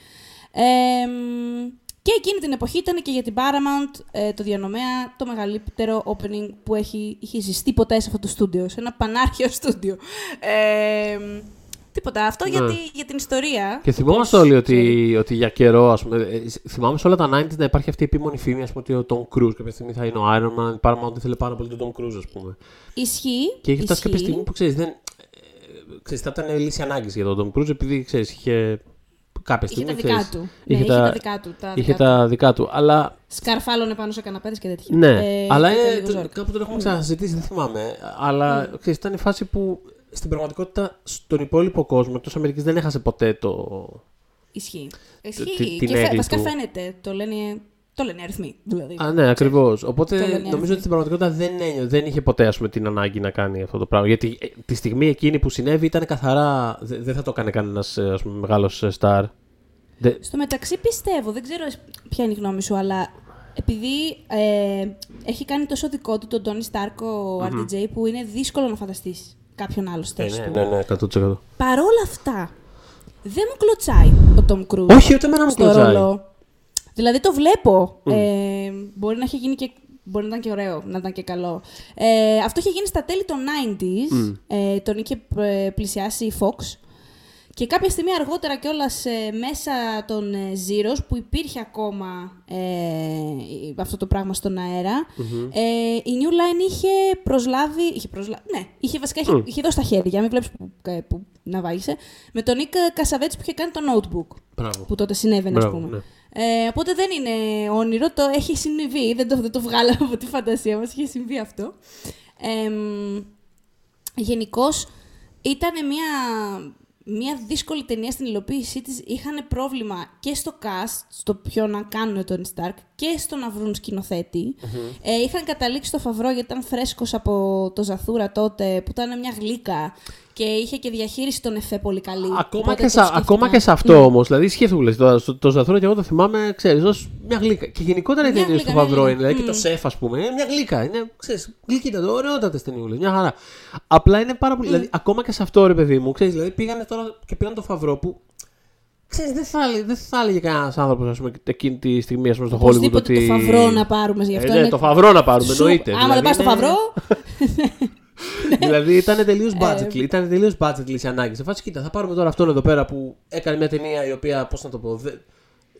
Ε, μ, και εκείνη την εποχή ήταν και για την Paramount ε, το διανομέα το μεγαλύτερο opening που έχει, είχε ζηστεί ποτέ σε αυτό το στούντιο, σε ένα πανάρχιο στούντιο. Ε, μ, τίποτα, αυτό Ναι. γιατί, για την ιστορία. Και του θυμόμαστε πώς όλοι ότι, ξέρει. ότι για καιρό, ας πούμε, ε, θυμάμαι σε όλα τα 90s να υπάρχει αυτή η επίμονη φήμη, ας πούμε, ότι ο Tom Cruise κάποια στιγμή θα είναι ο Iron Man, η Paramount ήθελε πάρα πολύ τον Tom Cruise, ας πούμε. Ισχύει. Και είχε φτάσει κάποια ισχύει. στιγμή που ξέρεις, δεν. ε, Ξέρεις, θα ήταν λύση ανάγκης για τον Tom Cruise, επειδή ξέρεις, είχε. Κάποια Είχε στιγμή. τα δικά ξέρεις, του. είχε ναι, τα- είχε τα δικά του. Τα Είχε δικά του. τα δικά του. Αλλά. Σκαρφάλωνε πάνω σε καναπέδες και τέτοια. Ναι, Ε, αλλά ήταν είναι, λίγο το- ζόρικο. κάπου τον έχουμε ξανασυζητήσει, δεν θυμάμαι. Αλλά ξέρεις, ήταν η φάση που στην πραγματικότητα στον υπόλοιπο κόσμο εκτός Αμερικής δεν έχασε ποτέ το. Ισχύει. τη- Ισχύει. την και φε- έγκλη βασικά του. φαίνεται. Το λένε, το λένε αριθμοί. Δηλαδή. Α, ναι, ακριβώς. Οπότε Το λένε νομίζω αριθμοί. ότι στην πραγματικότητα δεν, ένιω- δεν είχε ποτέ ας πούμε, την ανάγκη να κάνει αυτό το πράγμα. Γιατί ε, τη στιγμή εκείνη που συνέβη ήταν καθαρά. δε- Δεν θα το έκανε κανένας μεγάλος στάρ. Δε- Στο μεταξύ πιστεύω, δεν ξέρω ποια είναι η γνώμη σου, αλλά επειδή ε, έχει κάνει τόσο δικό του τον Τόνι Στάρκο RDJ που είναι δύσκολο να φανταστείς κάποιον άλλο στη Ε, θέση ναι, του. ναι, ναι, 100%. Παρόλα αυτά, δεν μου κλωτσάει ο Τόμ Κρούζ. Όχι, ούτε εμένα μου στο κλωτσάει. ρόλο. Δηλαδή το βλέπω. Ε, μπορεί να έχει γίνει και. Μπορεί να ήταν και ωραίο, να ήταν και καλό. Ε, αυτό είχε γίνει στα τέλη των 90s. Ε, τον είχε ε, πλησιάσει η Fox. Και κάποια στιγμή αργότερα κιόλας μέσα των ε, Zeros που υπήρχε ακόμα ε, αυτό το πράγμα στον αερα ε, η New Line είχε προσλάβει. Είχε προσλάβει ναι, είχε βασικά είχε, είχε δώσει τα χέρια, μην βλέπεις που, ε, που να βάγισε. Με τον Νίκ Κασαβέτση που είχε κάνει το notebook. Μπράβο. Που τότε συνέβαινε, ας Μπράβο, πούμε. ναι. Ε, οπότε δεν είναι όνειρο, το έχει συμβεί. Δεν το, δεν το βγάλαμε από τη φαντασία μας, είχε συμβεί αυτό. Ε, Γενικώς ήταν μια, μια δύσκολη ταινία στην υλοποίησή της. Είχαν πρόβλημα και στο cast, στο ποιο να κάνουν τον Stark και στο να βρουν σκηνοθέτη. Ε, είχαν καταλήξει στο Φαβρό γιατί ήταν φρέσκος από το Ζαθούρα τότε, που ήταν μια γλύκα και είχε και διαχείριση των εφέ πολύ καλή. Ακόμα Οπότε και, το σε, σκέφτηκαν. ακόμα και σε αυτό όμως. Δηλαδή, ισχύει αυτό που λες. Το, το, το Ζαθρό και εγώ το θυμάμαι, ξέρεις, ως μια γλύκα. Και γενικότερα οι Μια ταινίες του γλύκα, Φαβρό ναι, είναι. ναι. Δηλαδή και το σεφ, ας πούμε. Είναι μια γλύκα. Είναι, ξέρεις, γλυκύτατο, ωραιότατες ταινιούλες. Μια χαρά. Απλά είναι πάρα πολύ. Δηλαδή, ακόμα και σε αυτό ρε παιδί μου, ξέρεις, δηλαδή πήγανε τώρα και πήραν το Φαβρό που. Ξέρεις, δεν θα, έλεγε- δεν θα έλεγε κανένας άνθρωπος, ας πούμε, εκείνη τη στιγμή, ας πούμε, στο Hollywood. Οπωσδήποτε Ότι... το Φαβρό να πάρουμε γι' αυτό. Ε, ναι, είναι το Φαβρό να πάρουμε, σου- εννοείται. Άμα δεν Δηλαδή πάει στο είναι- Φαβρό, δηλαδή ήταν τελείως Ε, budget. ήταν τελείως budget λύση ανάγκη. Σε φάση, κοίτα, θα πάρουμε τώρα αυτόν εδώ πέρα που έκανε μια ταινία η οποία, πώς να το πω, δεν,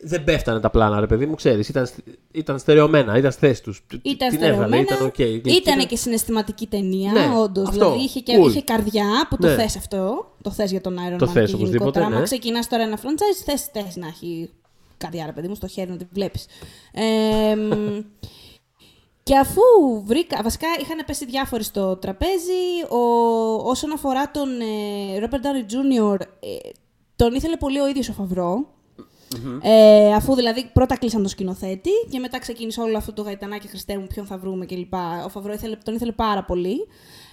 δεν πέφτανε τα πλάνα, ρε παιδί μου, ξέρεις. Ήταν, ήταν στερεωμένα, ήταν στη θέση του. ήταν Την έβγαλε, στερεωμένα. ήταν οκ. Ήταν και συναισθηματική ταινία, Ναι, όντως. αυτό, Δηλαδή είχε, και, cool. είχε καρδιά που το Ναι. θες αυτό. Το θες για τον Iron Το Man. θες και οπωσδήποτε, γενικότερα. ναι. Άμα ξεκινάς τώρα ένα franchise, θες, θες να έχει καρδιά, ρε παιδί μου, στο χέρι να τη βλέπεις. Ε, μ, και αφού βρήκα, βασικά είχαν πέσει διάφοροι στο τραπέζι, ο, όσον αφορά τον ε, Robert Downey Jr., ε, τον ήθελε πολύ ο ίδιος ο φαβρο Ε, αφού δηλαδή πρώτα κλείσαν τον σκηνοθέτη και μετά ξεκίνησε όλο αυτό το γαϊτανάκι Χριστέ μου, ποιον θα βρούμε κλπ. Ο Φαβρό ήθελε, τον ήθελε πάρα πολύ.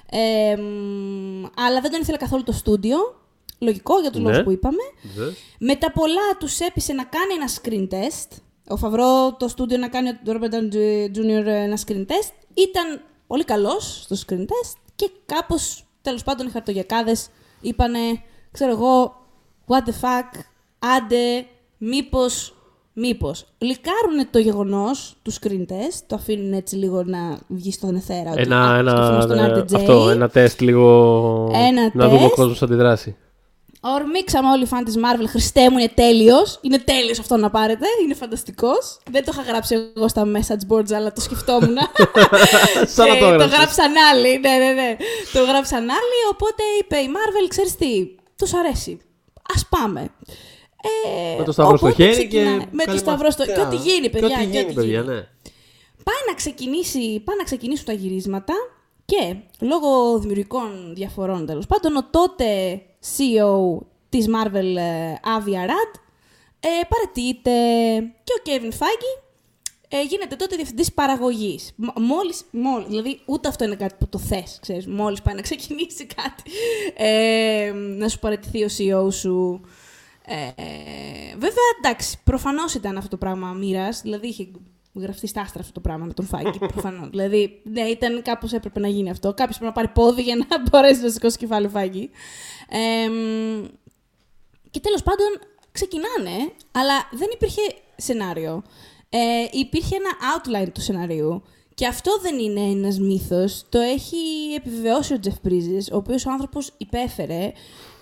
Ε, μ, αλλά δεν τον ήθελε καθόλου το στούντιο. Λογικό για τους Ναι. λόγους που είπαμε. Βεβαίως. Με τα πολλά τους έπεισε να κάνει ένα screen test. Ο Φαβρό το στούντιο να κάνει το Robert Downey Jr. ένα screen test. Ήταν πολύ καλός στο screen test και κάπως, τέλος πάντων, οι χαρτογιακάδες είπανε, ξέρω εγώ, what the fuck, άντε, μήπως, μήπως. Λικάρουνε το γεγονός του screen test, το αφήνουν έτσι λίγο να βγει στον εθέρα. ότι, Ένα, α, στο film ένα, στον ναι, RDJ. αυτό, ένα τεστ λίγο. Ένα να δούμε ο τεστ. κόσμος αντιδράσει. Ορμήξαμε όλοι οι φαν της Marvel. Χριστέ μου, είναι τέλειος. Είναι τέλειος αυτό να πάρετε. Είναι φανταστικός. Δεν το είχα γράψει εγώ στα message boards, αλλά το σκεφτόμουν. Σαν να Και το το έγραψες. γράψαν άλλοι. Ναι, ναι, ναι. Το γράψαν άλλοι. Οπότε είπε η Marvel, ξέρεις τι, τους αρέσει. Α πάμε. Ε, Με το σταυρό στο οπότε χέρι ξεκινάνε. και. Με το καλή σταυρό στο. Και μαθητεία. ό,τι γίνει, παιδιά. Και ό,τι και γίνει, παιδιά, ναι. Πάει να, ξεκινήσει, πάει να ξεκινήσουν τα γυρίσματα και λόγω δημιουργικών διαφορών τέλος πάντων, ο τότε CEO της Marvel, ε, Avi Arad, ε, παρετείται και ο Kevin Feige ε, γίνεται τότε διευθυντής παραγωγής. Μ- Μόλις, μόλις, δηλαδή ούτε αυτό είναι κάτι που το θες, ξέρεις, μόλις πάει να ξεκινήσει κάτι, ε, να σου παραιτηθεί ο CEO σου. Ε, βέβαια, εντάξει, προφανώς ήταν αυτό το πράγμα μοίρας, δηλαδή είχε γραφτεί στα άστρα αυτό το πράγμα με τον Φάγκη, προφανώς. δηλαδή, ναι, ήταν κάπως έπρεπε να γίνει αυτό. Κάποιος πρέπει να πάρει πόδι για να μπορέσει να σηκώσει κεφάλι ο Φάγκη. Ε, μ, και τέλος πάντων ξεκινάνε, αλλά δεν υπήρχε σενάριο. Ε, υπήρχε ένα outline του σενάριου. Και αυτό δεν είναι ένας μύθος. Το έχει επιβεβαιώσει ο Τζεφ Bridges, ο οποίος ο άνθρωπος υπέφερε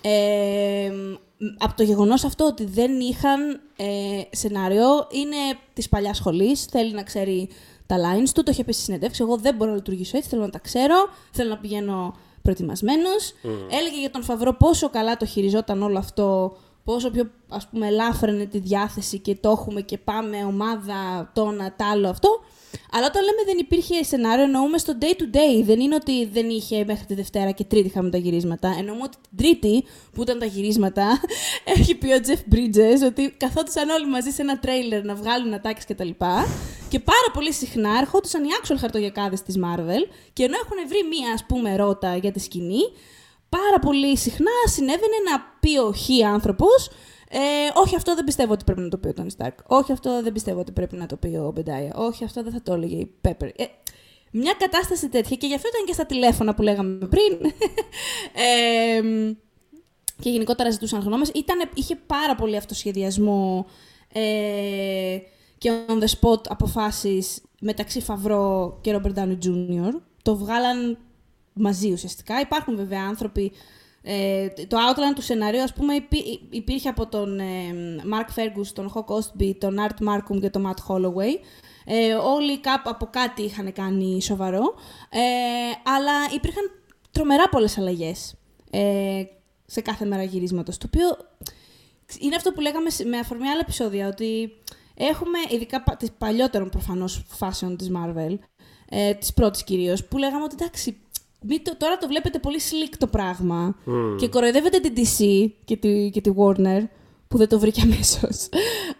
ε, από το γεγονός αυτό ότι δεν είχαν ε, σενάριο. Είναι της παλιάς σχολής, θέλει να ξέρει τα lines του, το είχε πει στη συνέντευξη. Εγώ δεν μπορώ να λειτουργήσω έτσι, θέλω να τα ξέρω, θέλω να πηγαίνω προετοιμασμένος. Έλεγε για τον Φαβρό πόσο καλά το χειριζόταν όλο αυτό, πόσο πιο ας πούμε ελάφρυνε τη διάθεση και το έχουμε και πάμε ομάδα, το ένα, τ' άλλο αυτό. Αλλά όταν λέμε δεν υπήρχε σενάριο, εννοούμε στο day to day. Δεν είναι ότι δεν είχε μέχρι τη Δευτέρα και Τρίτη είχαμε τα γυρίσματα. Εννοούμε ότι την Τρίτη, που ήταν τα γυρίσματα, έχει πει ο Jeff Bridges ότι καθόντουσαν όλοι μαζί σε ένα τρέιλερ να βγάλουν ατάκες κτλ. Και πάρα πολύ συχνά ερχόντουσαν οι actual χαρτογιακάδες της Marvel και ενώ έχουν βρει μία ας πούμε ρότα για τη σκηνή, πάρα πολύ συχνά συνέβαινε να πει ο χ άνθρωπος Ε, όχι, αυτό δεν πιστεύω ότι πρέπει να το πει ο Τόνι Σταρκ. Όχι, αυτό δεν πιστεύω ότι πρέπει να το πει ο Μπεντάια. Όχι, αυτό δεν θα το έλεγε η Πέπερ. Ε, μια κατάσταση τέτοια και γι' αυτό ήταν και στα τηλέφωνα που λέγαμε πριν. ε, και γενικότερα ζητούσαν γνώμες. Ήταν, είχε πάρα πολύ αυτοσχεδιασμό ε, και on the spot αποφάσεις μεταξύ Φαβρό και Robert Downey Jr. Το βγάλαν μαζί ουσιαστικά. Υπάρχουν βέβαια άνθρωποι ε, το outline του σενάριου, ας πούμε, υπήρχε από τον ε, Mark Fergus, τον Hawk Ostby, τον Art Markham και τον Matt Holloway. Ε, όλοι κάπου από κάτι είχαν κάνει σοβαρό, ε, αλλά υπήρχαν τρομερά πολλές αλλαγές ε, σε κάθε μέρα γυρίσματος, το οποίο είναι αυτό που λέγαμε με αφορμή άλλα επεισόδια, ότι έχουμε ειδικά τις παλιότερων προφανώς φάσεων της Marvel, ε, της πρώτης κυρίως, που λέγαμε ότι εντάξει, το, τώρα το βλέπετε πολύ slick το πράγμα και κοροϊδεύετε την DC και τη, και τη Warner που δεν το βρήκε αμέσως.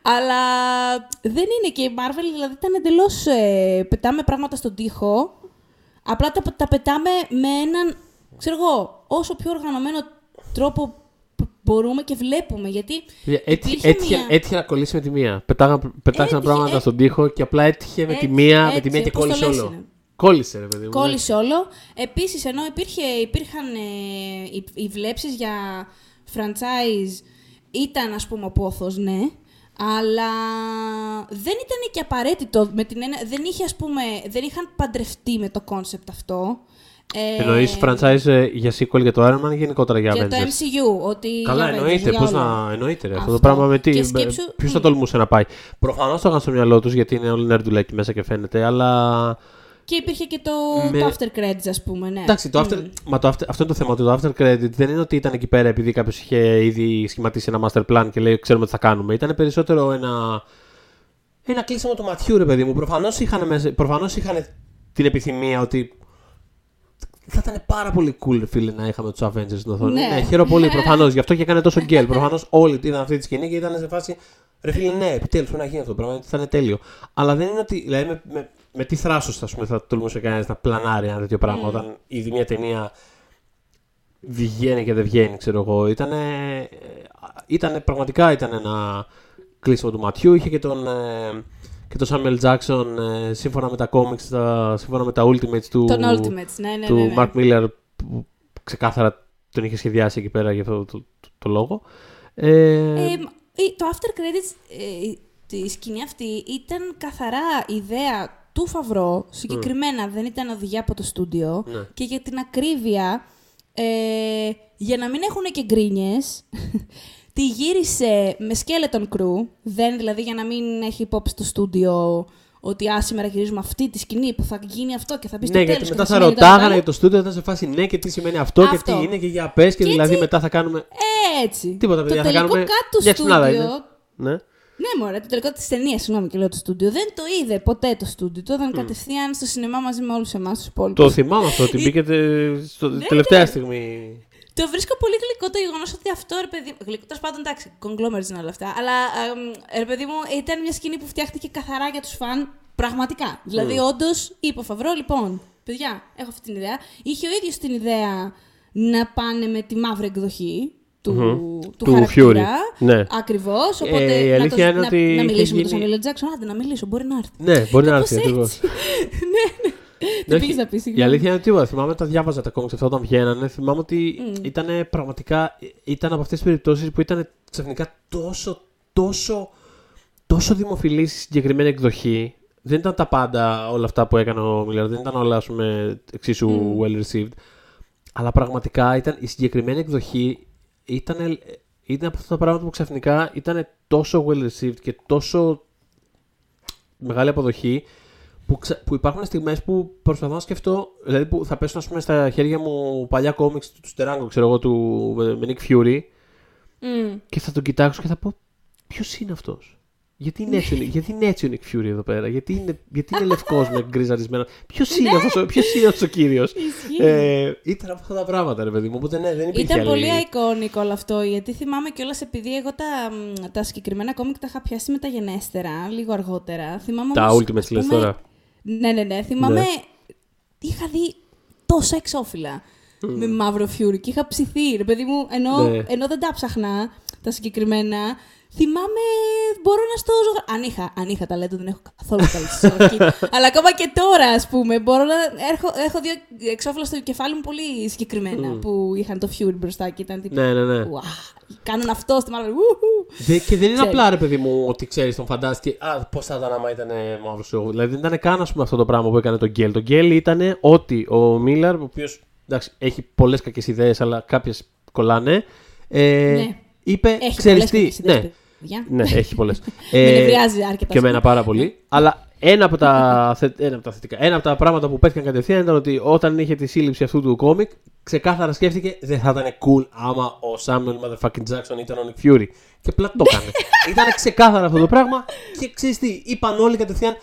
Αλλά δεν είναι και η Marvel, δηλαδή ήταν εντελώς. Ε, πετάμε πράγματα στον τοίχο. Απλά τα, τα πετάμε με έναν, ξέρω εγώ, όσο πιο οργανωμένο τρόπο μπορούμε και βλέπουμε. Γιατί. Έτυχε, έτυχε, μια... έτυχε να κολλήσει με τη μία. Πετάξαν πράγματα στον τύχο και απλά έτυχε με τη μία, με τη μία και κόλλησε όλο. Κόλλησε, ρε παιδί μου. Κόλλησε όλο. Επίσης, ενώ υπήρχε, υπήρχαν ε, οι, οι βλέψεις για franchise, ήταν ας πούμε ο πόθος, ναι. Αλλά δεν ήταν και απαραίτητο. Με την δεν, είχε, ας πούμε, δεν είχαν παντρευτεί με το concept αυτό. Ε, Εννοείς franchise ε, για sequel για το Iron Man ή γενικότερα για Avengers; Για το MCU. Ότι Καλά, εννοείται. Πώς να. Εννοείται. Ρε, αυτό. το πράγμα με τι. Σκέψου... Ποιος θα τολμούσε να πάει. Προφανώς το είχαν στο μυαλό τους γιατί είναι όλοι νερντουλάκια μέσα και φαίνεται, αλλά. Και υπήρχε και το, με... το after credits, ας πούμε. Ναι. Εντάξει, το after... Mm. Μα το after... αυτό είναι το θέμα. Το after credit δεν είναι ότι ήταν εκεί πέρα επειδή κάποιος είχε ήδη σχηματίσει ένα master plan και λέει ξέρουμε τι θα κάνουμε. Ήταν περισσότερο ένα. Ένα κλείσιμο του ματιού, ρε παιδί μου. Προφανώς είχαν, μέσα... Προφανώς είχαν την επιθυμία ότι θα ήταν πάρα πολύ cool, φίλε, να είχαμε τους Avengers στην οθόνη. Ναι, ναι χαίρομαι πολύ, προφανώς. Γι' αυτό και έκανε τόσο γκέλ. Προφανώς όλοι είδαν αυτή τη σκηνή και ήταν σε φάση. Ρε φίλε, ναι, επιτέλους πρέπει να γίνει αυτό το πράγμα, θα είναι τέλειο. Αλλά δεν είναι ότι. Δηλαδή, με, με, με τι θράσος θα τολμούσε κανένας να πλανάρει ένα τέτοιο πράγμα mm. όταν ήδη μια ταινία βγαίνει και δεν βγαίνει, ξέρω εγώ. Ήτανε, ήτανε, πραγματικά ήταν ένα κλείσιμο του ματιού. Είχε και τον, ε, και τον Samuel Jackson ε, σύμφωνα με τα comics, τα, σύμφωνα με τα Ultimates του, τον Ultimates, ναι, ναι, του ναι, ναι. Mark Miller που ξεκάθαρα τον είχε σχεδιάσει εκεί πέρα για αυτό το, το, το, λόγο. Ε, ε, το After Credits, ε, τη σκηνή αυτή ήταν καθαρά ιδέα του Φαβρό, συγκεκριμένα δεν ήταν οδηγία από το στούντιο ναι. και για την ακρίβεια, ε, για να μην έχουν και γκρίνιες, τη γύρισε με skeleton crew, δεν δηλαδή για να μην έχει υπόψη το στούντιο ότι α, σήμερα γυρίζουμε αυτή τη σκηνή που θα γίνει αυτό και θα μπει στο ναι, τέλος. Ναι, γιατί μετά θα, θα ρωτάγανε για το στούντιο, θα σε φάση ναι και τι σημαίνει αυτό, αυτό. και τι είναι και για πες και, και, δηλαδή μετά θα κάνουμε. Έτσι. Τίποτα, παιδιά, το θα κάνουμε. κάτω στούντιο. Ναι. Ναι, μωρέ, το τελικό της ταινίας, συγγνώμη και λέω το στούντιο. Δεν το είδε ποτέ το στούντιο. Το είδαν mm. κατευθείαν στο σινεμά μαζί με όλους εμάς τους υπόλοιπους. Το θυμάμαι αυτό, ότι μπήκε στο ναι, τελευταία ναι. στιγμή. Το βρίσκω πολύ γλυκό το γεγονός ότι αυτό ρε παιδί. Γλυκό, τέλο πάντων, εντάξει, conglomerates είναι όλα αυτά. Αλλά ρε παιδί μου, ήταν μια σκηνή που φτιάχτηκε καθαρά για τους φαν πραγματικά. Δηλαδή, mm. όντως είπε ο Φαβρό, λοιπόν, παιδιά, έχω αυτή την ιδέα. Είχε ο ίδιος την ιδέα να πάνε με τη μαύρη εκδοχή του, mm-hmm. του, του χαρακτήρα. Ναι. Ακριβώς. Ε, οπότε ε, να, το, είναι να, ότι να μιλήσουμε με τον Σαμίλ Τζάξον. Άντε να μιλήσω, μπορεί να έρθει. Ναι, μπορεί να έρθει ακριβώς. ναι, ναι. Τι πήγε να πει, Η αλήθεια είναι ότι εγώ θυμάμαι τα διάβαζα τα κόμματα αυτά όταν βγαίνανε. Θυμάμαι ότι mm. ήταν πραγματικά. ήταν από αυτές τις περιπτώσεις που ήταν ξαφνικά τόσο, τόσο, τόσο δημοφιλής στη συγκεκριμένη εκδοχή. Δεν ήταν τα πάντα όλα αυτά που έκανε ο Μίλερ, δεν ήταν όλα πούμε, εξίσου mm. well received. Αλλά πραγματικά ήταν η συγκεκριμένη εκδοχή ήταν, ήταν από αυτά τα πράγματα που ξαφνικά ήταν τόσο well received και τόσο μεγάλη αποδοχή που, ξα... που υπάρχουν στιγμές που προσπαθώ να σκεφτώ, δηλαδή που θα πέσουν ας πούμε, στα χέρια μου παλιά κόμιξ του Στεράγκο, ξέρω εγώ, του με Nick Fury mm. και θα τον κοιτάξω και θα πω ποιος είναι αυτός; Γιατί είναι, έτσι, γιατί είναι έτσι ο Nick Fury εδώ πέρα, γιατί είναι, γιατί είναι λευκός με γκριζαρισμένα. Ποιος είναι ναι. αυτός ποιος ο κύριος; ε, ήταν από αυτά τα πράγματα, ρε παιδί μου. Οπότε ναι, δεν υπήρχε Ήταν πολύ iconic όλο αυτό, γιατί θυμάμαι κιόλας επειδή εγώ τα, τα συγκεκριμένα κόμικ τα είχα πιάσει μεταγενέστερα, λίγο αργότερα. Θυμάμαι τα όμως, Ultimate λες τώρα; Ναι, ναι, ναι. Θυμάμαι. Ναι. Είχα δει τόσα εξώφυλλα mm. με μαύρο Fury και είχα ψηθεί, ρε παιδί μου, ενώ, ναι. ενώ δεν τα ψαχνά τα συγκεκριμένα, θυμάμαι, μπορώ να στο ζωγραφίσω. Αν είχα, αν είχα ταλέντο, δεν έχω καθόλου ταλέντο στη ζωγραφική. Αλλά ακόμα και τώρα, ας πούμε, μπορώ να. Έχω, έχω δύο εξώφυλλα στο κεφάλι μου πολύ συγκεκριμένα Μμ. που είχαν το Fury μπροστά και ήταν τύπου. Ναι, ναι, ναι. «Ουα, κάνουν αυτό στη Marvel. ουχου». Δε- και δεν είναι Ξέρεις. απλά ρε παιδί μου ότι ξέρεις, τον φαντάστηκε. Α, πώς θα ήταν άμα ήταν μαύρος εγώ. Δηλαδή δεν ήταν καν ας πούμε, αυτό το πράγμα που έκανε τον Γκέλ. Το Γκέλ ήταν ότι ο Μίλλαρ, ο οποίος έχει πολλές κακές ιδέες, αλλά κάποιες κολλάνε. Ε, Ναι. Είπε, Έχει ξέρεις πολλές τι. κακές ιδέες, Ναι, παιδιά. ναι, έχει πολλές. Με νευριάζει αρκετά. Και εμένα πάρα πολύ. Αλλά ένα από, τα, θε- ένα από τα θετικά, ένα από τα πράγματα που πέθηκαν κατευθείαν ήταν ότι όταν είχε τη σύλληψη αυτού του κόμικ, ξεκάθαρα σκέφτηκε δεν θα ήταν cool άμα ο Samuel Motherfucking Jackson ήταν ο Nick Fury. Και απλά το έκανε. ήταν ξεκάθαρα αυτό το πράγμα και ξέρεις τι, είπαν όλοι κατευθείαν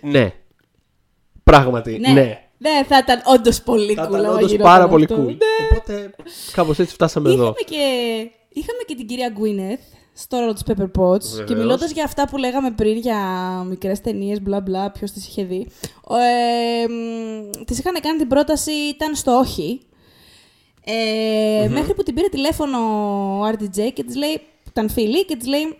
ναι. Πράγματι, ναι. Ναι. Ναι, θα ήταν όντως πολύ Θα cool. ήταν άμα όντως γινόταν πάρα πολύ αυτό. cool. Ναι. Οπότε κάπως έτσι φτάσαμε εδώ. Είχαμε και, είχαμε και την κυρία Γκουίνεθ στο ρόλο της Pepper Potts. Βεβαίως. Και μιλώντας για αυτά που λέγαμε πριν για μικρές ταινίες, μπλα μπλα, ποιος τις είχε δει. Ε, τη είχαν κάνει την πρόταση, ήταν στο όχι. Ε, Μέχρι που την πήρε τηλέφωνο ο RDJ και της λέει, που ήταν φίλη, και της λέει.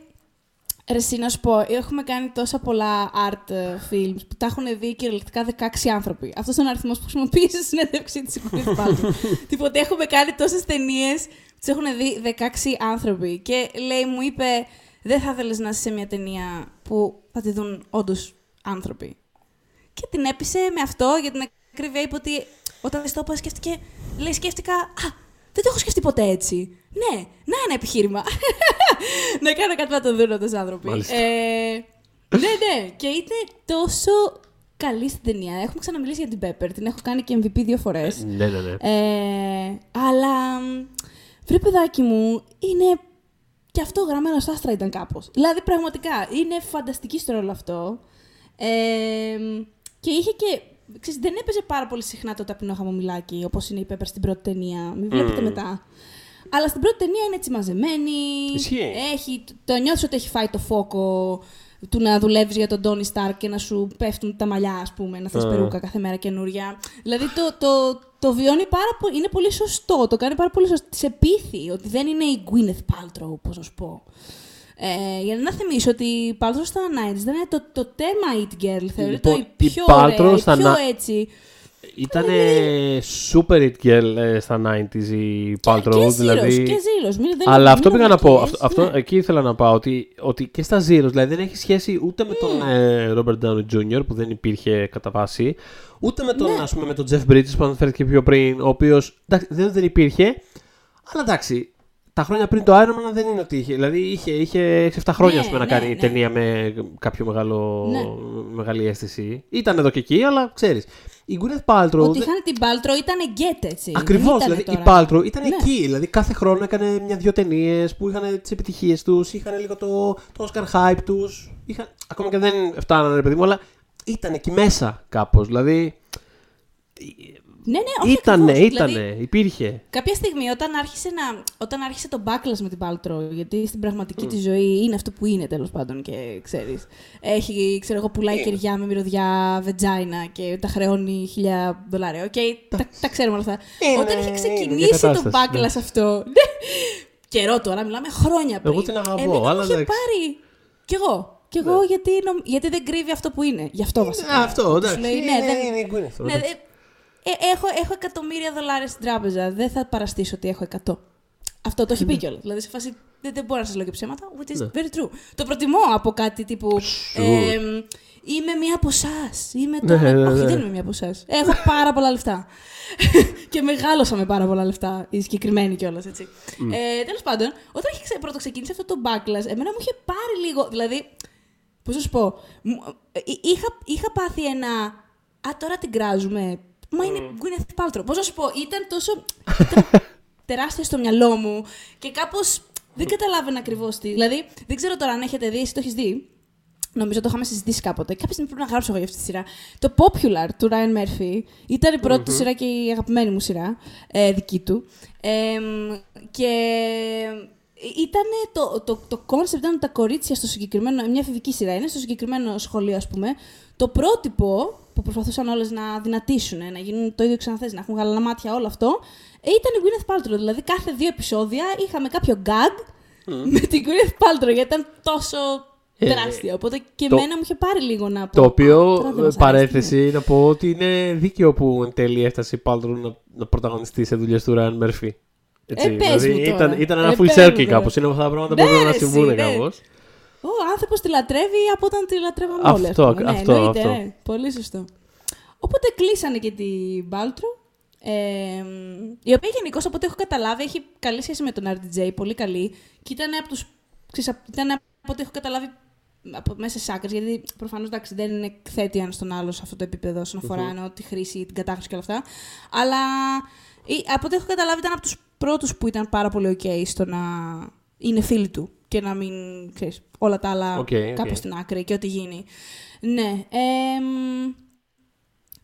Ρε, εσύ να σου πω, έχουμε κάνει τόσα πολλά art ε, films που τα έχουν δει κυριολεκτικά 16 άνθρωποι. Αυτός είναι ο αριθμός που χρησιμοποίησε στη συνέντευξή της Gwyneth Paltrow. Τίποτε, έχουμε κάνει τόσες ταινίες τι έχουν δει 16 άνθρωποι. Και λέει, μου είπε, δεν θα ήθελε να είσαι σε μια ταινία που θα τη δουν όντως άνθρωποι. Και την έπεισε με αυτό για την ακρίβεια. Είπε ότι όταν τη το είπα, σκέφτηκε. Λέει, σκέφτηκα. Α, δεν το έχω σκεφτεί ποτέ έτσι. Ναι, να ένα επιχείρημα. να κάνω κάτι να το δουν όντως άνθρωποι. Μάλιστα. Ε, ναι, ναι. Και είναι τόσο καλή στην ταινία. Έχουμε ξαναμιλήσει για την Pepper. Την έχω κάνει και MVP δύο φορές. Ναι, ναι, ναι. Ε, αλλά, μ, βρε παιδάκι μου, είναι και αυτό γραμμένο στα άστρα ήταν κάπως. Δηλαδή, πραγματικά, είναι φανταστική στο ρόλο αυτό. Ε, και είχε και, ξέρεις, δεν έπαιζε πάρα πολύ συχνά το ταπεινό χαμομηλάκι, όπως είναι η Πέπερ στην πρώτη ταινία. Μην βλέπετε Μμμ. μετά. Αλλά στην πρώτη ταινία είναι έτσι μαζεμένη. Ισχύει. Έχει, το νιώθεις ότι έχει φάει το φόκο του να δουλεύεις για τον Τόνι Σταρκ και να σου πέφτουν τα μαλλιά, ας πούμε, να θες Α. περούκα κάθε μέρα καινούρια. Δηλαδή το, το, το βιώνει πάρα πολύ. Είναι πολύ σωστό. Το κάνει πάρα πολύ σωστό. Σε πείθει ότι δεν είναι η Gwyneth Paltrow, πώ να σου πω. Ε, για να θυμίσω ότι η Paltrow στα 90s δεν είναι το, το θέμα It Girl. Θεωρείται Λοιπόν, η η πιο Paltrow ωραία, η στα πιο να- έτσι. Ήταν super it girl ε, στα 90s η Paltrow. και δηλαδή... Zeros, και Zeros. Μην- δεν- Αλλά μην αυτό πήγα να πω. αμαρτίες, Αυτό, αυτό, ναι. εκεί ήθελα να πάω. Ότι, ότι και στα Zeros, δηλαδή δεν έχει σχέση ούτε με τον ε, Robert Downey Jr. που δεν υπήρχε κατά βάση, ούτε με τον, Ναι. ας πούμε, με τον Jeff Bridges που αναφέρθηκε πιο πριν, ο οποίος δεν, δεν υπήρχε. Αλλά εντάξει, τα χρόνια πριν το Iron Man δεν είναι ότι είχε. Δηλαδή είχε, είχε 6-7 χρόνια Ναι, ας πούμε, να ναι, κάνει ναι. ταινία με κάποιο μεγάλο, Ναι. μεγάλη αίσθηση. Ήταν εδώ και εκεί, αλλά ξέρεις. Η Gwyneth Paltrow. Ότι δεν- είχαν την Paltrow ήταν γκέτ, έτσι. Ακριβώς. Δεν ήτανε Δηλαδή η τώρα. Paltrow ήταν Ναι. εκεί. Δηλαδή κάθε χρόνο έκανε μια-δυο ταινίες που είχαν τις επιτυχίες τους, είχαν λίγο το, το Oscar hype τους. Ακόμα και δεν φτάνανε, ρε παιδί μου, αλλά ήταν εκεί μέσα κάπως. Δηλαδή. Ναι, ναι, όχι Ήτανε, ακριβώς. ήτανε, Δηλαδή, υπήρχε. κάποια στιγμή όταν άρχισε, να, όταν άρχισε το backlash με την Paltrow, γιατί στην πραγματική της ζωή είναι αυτό που είναι τέλος πάντων και ξέρεις. Έχει, ξέρω εγώ, πουλάει κεριά με μυρωδιά vagina και τα χρεώνει χιλιά δολάρια. Οκ, τα, τα ξέρουμε όλα αυτά. Είναι- όταν είχε είναι ξεκινήσει το διακατάσταση, backlash αυτό, ναι, καιρό τώρα, μιλάμε χρόνια πριν. Εγώ την αγαπώ, Εμένα αλλά μου είχε εντάξει. πάρει. Κι εγώ. Κι εγώ γιατί, νομ- γιατί δεν κρύβει αυτό που είναι. Γι' αυτό βασικά. Α, αυτό, Σου εντάξει. λέει, Είναι- ναι, δεν- είναι η Gwyneth, ναι, εντάξει. ε, ε, έχω, έχω εκατομμύρια δολάρια στην τράπεζα. Δεν θα παραστήσω ότι έχω 100. Αυτό το έχει πει κιόλας. Δηλαδή σε φάση δεν, δεν μπορώ να σας λέω και ψέματα, which is Ναι. very true. Το προτιμώ από κάτι τύπου. Sure. Ε, είμαι μία από εσάς. Είμαι Ναι, τώρα. ναι, Όχι, ναι. δεν είμαι μία από εσάς. Έχω πάρα πολλά λεφτά. και μεγάλωσα με πάρα πολλά λεφτά. Η συγκεκριμένη κιόλας, έτσι. Ε, Τέλος πάντων, όταν είχε ξε- πρώτο ξεκίνησε αυτό το backlash, εμένα μου είχε πάρει λίγο. Δηλαδή, Πώς να σου πω. μου- ε, Είχα, είχα πάθει ένα. Α, τώρα την κράζουμε. Μα είναι Gwyneth Paltrow. Πώς να σου πω, ήταν τόσο. ήταν τεράστιο στο μυαλό μου και κάπως δεν καταλάβαινα ακριβώς τι. Δηλαδή, δεν ξέρω τώρα αν έχετε δει, εσύ το έχεις δει. Νομίζω το είχαμε συζητήσει κάποτε. Κάποια στιγμή πρέπει να γράψω εγώ για αυτή τη σειρά. Το Popular του Ryan Murphy ήταν η πρώτη του σειρά και η αγαπημένη μου σειρά, ε, δική του. Ε, και ήταν το, το, το concept ήταν τα κορίτσια στο συγκεκριμένο, μια εφηβική σειρά είναι, στο συγκεκριμένο σχολείο ας πούμε, το πρότυπο που προσπαθούσαν όλες να δυνατήσουν, να γίνουν το ίδιο ξαναθές, να έχουν γαλανά μάτια, όλο αυτό, ε, ήταν η Gwyneth Paltrow. Δηλαδή κάθε δύο επεισόδια είχαμε κάποιο gag με την Gwyneth Paltrow, γιατί ήταν τόσο Ε, τεράστια. Οπότε και το- εμένα μου είχε πάρει λίγο να πω. Το «Α, οποίο, τώρα δεν μας αρέσει, παρέθεση, να πω ότι είναι δίκαιο που εν τέλει έφτασε η Paltrow να, να πρωταγωνιστεί σε δουλειές του Ryan Murphy. Έτσι, Ε, πες δηλαδή μου τώρα. ήταν, ήταν ένα Ε, full πες μου circle τώρα. κάπως. Είναι από αυτά τα πράγματα Ναι, που πρέπει να ρε, συμβούν εσύ, ναι. κάπως. Ο άνθρωπος τη λατρεύει από όταν τη λατρεύαμε Αυτό, όλοι. ας πούμε. Ναι, αυτό, εννοείται, αυτό. ναι. Πολύ σωστό. Οπότε κλείσανε και την Μπάλτρο. Ε, η οποία γενικώ από ό,τι έχω καταλάβει έχει καλή σχέση με τον RDJ, πολύ καλή. Και ήταν από τους. Ήταν από ό,τι έχω καταλάβει από μέσα στις άκρες, γιατί προφανώς δεν είναι εκθέτει ένας στον άλλο σε αυτό το επίπεδο όσον αφορά εννοώ, τη χρήση, την κατάχρηση και όλα αυτά. Αλλά ή- από ό,τι έχω καταλάβει ήταν από τους πρώτους που ήταν πάρα πολύ OK στο να είναι φίλοι του και να μην ξέρεις, όλα τα άλλα OK, OK. κάπως στην άκρη και ό,τι γίνει. Ναι. εμ,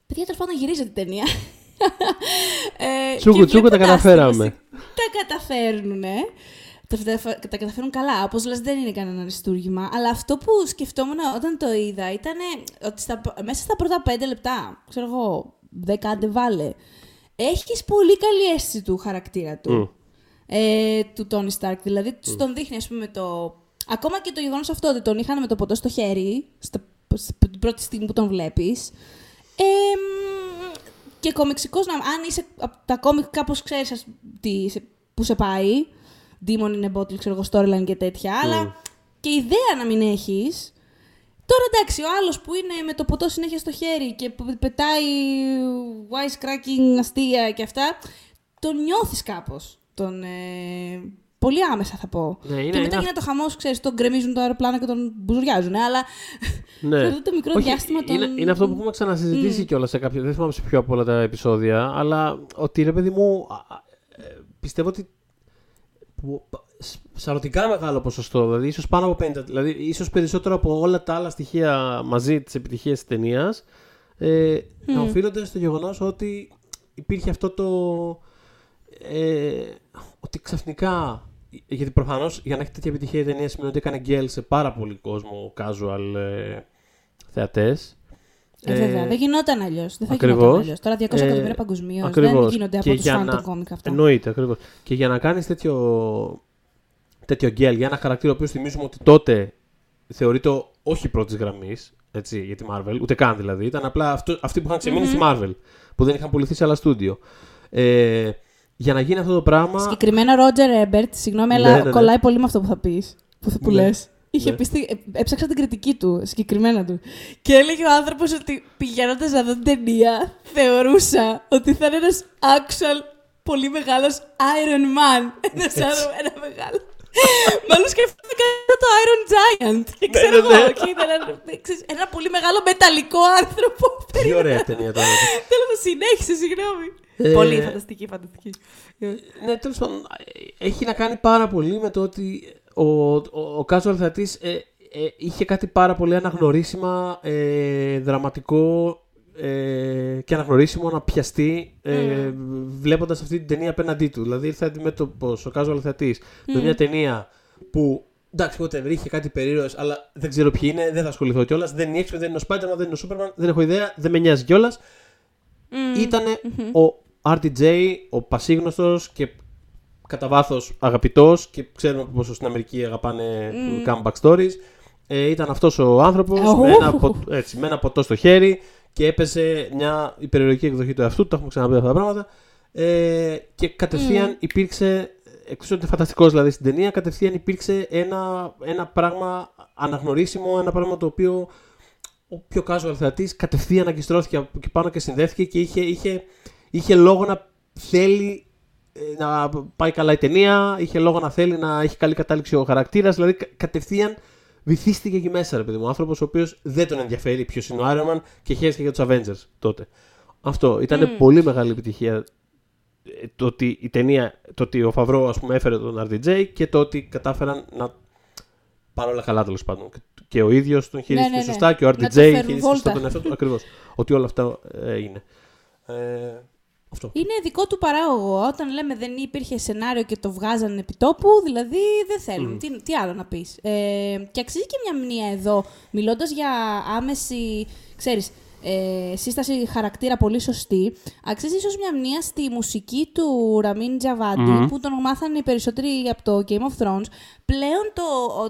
παιδιά, τέλος πάντων γυρίζεται την ταινία. ε, Τσούκου, και τσούκου, τα βλέποντας καταφέραμε. την, Τα καταφέρνουν, Τα, τα, τα καταφέρουν καλά. Όπως λες, δεν είναι κανένα αριστούργημα. Αλλά αυτό που σκεφτόμουν όταν το είδα ήταν ότι στα, μέσα στα πρώτα πέντε λεπτά, ξέρω εγώ, δέκα άντε βάλε, έχεις πολύ καλή αίσθηση του χαρακτήρα του. Μμ. Ε, του Τόνι Σταρκ. Δηλαδή, στον δείχνει, ας πούμε, το. Ακόμα και το γεγονός αυτό ότι τον είχαν με το ποτό στο χέρι, στα, στην πρώτη στιγμή που τον βλέπεις. Ε, μ, και κομιξικός, να, αν είσαι από τα κόμικ κάπως ξέρεις ας- τι, σε- που σε πάει, Demon in a Bottle, ξέρω εγώ, storyline και τέτοια, αλλά και ιδέα να μην έχεις. Τώρα εντάξει, ο άλλος που είναι με το ποτό συνέχεια στο χέρι και που πετάει wisecracking αστεία και αυτά, τον νιώθεις κάπως. Τον, ε, πολύ άμεσα θα πω. Ναι, είναι- και μετά είναι γίνεται ο χαμός, ξέρεις, τον γκρεμίζουν το αεροπλάνο και τον μπουζουριάζουν, αλλά Ναι. σε αυτό το μικρό Όχι, διάστημα τον... είναι, είναι αυτό που έχουμε ξανασυζητήσει κιόλας σε κάποιο. Δεν θυμάμαι σε ποιο από όλα τα επεισόδια, αλλά ότι ρε παιδί μου. α, α, ε, πιστεύω ότι. Που- πα- σ- Σαρωτικά μεγάλο ποσοστό, δηλαδή ίσως πάνω από 50, δηλαδή ίσως περισσότερο από όλα τα άλλα στοιχεία μαζί της επιτυχίας της ταινίας, ε, να οφείλονται στο γεγονός ότι υπήρχε αυτό το. Ε, ότι ξαφνικά. Γιατί προφανώς για να έχει τέτοια επιτυχία η ταινία σημαίνει ότι έκανε γκέλ σε πάρα πολύ κόσμο casual ε, θεατές. Ε, βέβαια, δεν γινόταν αλλιώς. Δεν θα ακριβώς. γινόταν αλλιώς. Τώρα 200 Ε, εκατομμύρια παγκοσμίως δεν ακριβώς. γίνονται Και από τους για φαν να- των κόμικ αυτά. Εννοείται, ακριβώς. Και για να κάνεις τέτοιο, τέτοιο γκέλ για ένα χαρακτήρα ο οποίος θυμίζουμε ότι τότε θεωρείται όχι πρώτης γραμμής για τη Marvel, ούτε καν δηλαδή. Ήταν απλά αυτό, αυτοί που είχαν ξεμείνει στη Marvel, που δεν είχαν πουληθεί σε άλλα στούντιο. Ε, για να γίνει αυτό το πράγμα. Συγκεκριμένα ο Ρότζερ Έμπερτ, συγγνώμη, αλλά Ναι, ναι, ναι. κολλάει πολύ με αυτό που θα πεις. Που, που Ναι. λες. Είχε Ναι. πει, στη- ε, έψαξα την κριτική του, συγκεκριμένα του. Και έλεγε ο άνθρωπος ότι πηγαίνοντας να δω την ταινία, θεωρούσα ότι θα είναι ένας actual πολύ μεγάλος Iron Man. Ένα άλλο- ένα μεγάλο. Μάλλον σκέφτηκα το Iron Giant. Και Ναι, ξέρω ναι, εγώ, ναι. και ήταν ένα, ξέρεις, ένα πολύ μεγάλο μεταλλικό άνθρωπο. Τι ωραία ταινία τώρα. Θέλω να συνέχισε, συγγνώμη. Ε, Πολύ φανταστική, φανταστική. Ναι, τέλος πάντων, ε, έχει να κάνει πάρα πολύ με το ότι ο, ο, ο casual θεατής ε, ε, είχε κάτι πάρα πολύ αναγνωρίσιμα, ε, δραματικό ε, και αναγνωρίσιμο να πιαστεί ε, βλέποντας αυτή την ταινία απέναντί του. Δηλαδή ήρθε αντιμέτωπος ο casual θεατής με μια ταινία που εντάξει, whatever, είχε κάτι περίεργο, αλλά δεν ξέρω ποιοι είναι, δεν θα ασχοληθώ κιόλας. Δεν είναι η X-Men, δεν είναι ο Spider-Man, δεν είναι ο Superman, δεν έχω ιδέα, δεν με νοιάζει κιόλας. Ήταν ο RTJ, ο πασίγνωστος και κατά βάθος αγαπητός και ξέρουμε πόσο στην Αμερική αγαπάνε comeback stories. Ε, ήταν αυτός ο άνθρωπος Ω. με, ένα ποτ- έτσι, με ένα ποτό στο χέρι και έπαιζε μια υπερηρωτική εκδοχή του εαυτού του. Τα έχουμε ξαναπεί αυτά τα πράγματα. Ε, και κατευθείαν υπήρξε. Εκτό ότι είναι φανταστικός δηλαδή στην ταινία, κατευθείαν υπήρξε ένα, ένα πράγμα αναγνωρίσιμο, ένα πράγμα το οποίο ο πιο casual θεατής κατευθείαν αγκιστρώθηκε από εκεί πάνω και συνδέθηκε και είχε, είχε, είχε λόγο να θέλει ε, να πάει καλά η ταινία, είχε λόγο να θέλει να έχει καλή κατάληξη ο χαρακτήρας. Δηλαδή κα- κατευθείαν βυθίστηκε εκεί μέσα, ρε παιδί μου. άνθρωπος ο οποίος δεν τον ενδιαφέρει ποιος είναι ο Iron Man και χαίρεσε για τους Avengers τότε. Αυτό ήταν πολύ μεγάλη επιτυχία. ε, Το ότι η ταινία, το ότι ο Φαβρό ας πούμε έφερε τον RDJ και το ότι κατάφεραν να πάνε όλα καλά τέλος πάντων. Και- Και ο ίδιος τον χειρίστηκε ναι, ναι. σωστά και ο Να RDJ το φέρουν χειρίστηκε βόλτα. σωστά τον εαυτό του. Ακριβώς. ότι όλα αυτά ε, είναι. Ε, αυτό. Είναι δικό του παράγωγο. Όταν λέμε δεν υπήρχε σενάριο και το βγάζανε επί τόπου, δηλαδή δεν θέλουν. Τι, τι άλλο να πεις. Ε, και αξίζει και μια μνήμα εδώ, μιλώντας για άμεση. Ξέρεις, Ε, σύσταση χαρακτήρα πολύ σωστή. Αξίζει ίσως μια μνήμα στη μουσική του Ραμίν Τζαβάντι, που τον μάθανε οι περισσότεροι από το Game of Thrones. Πλέον το,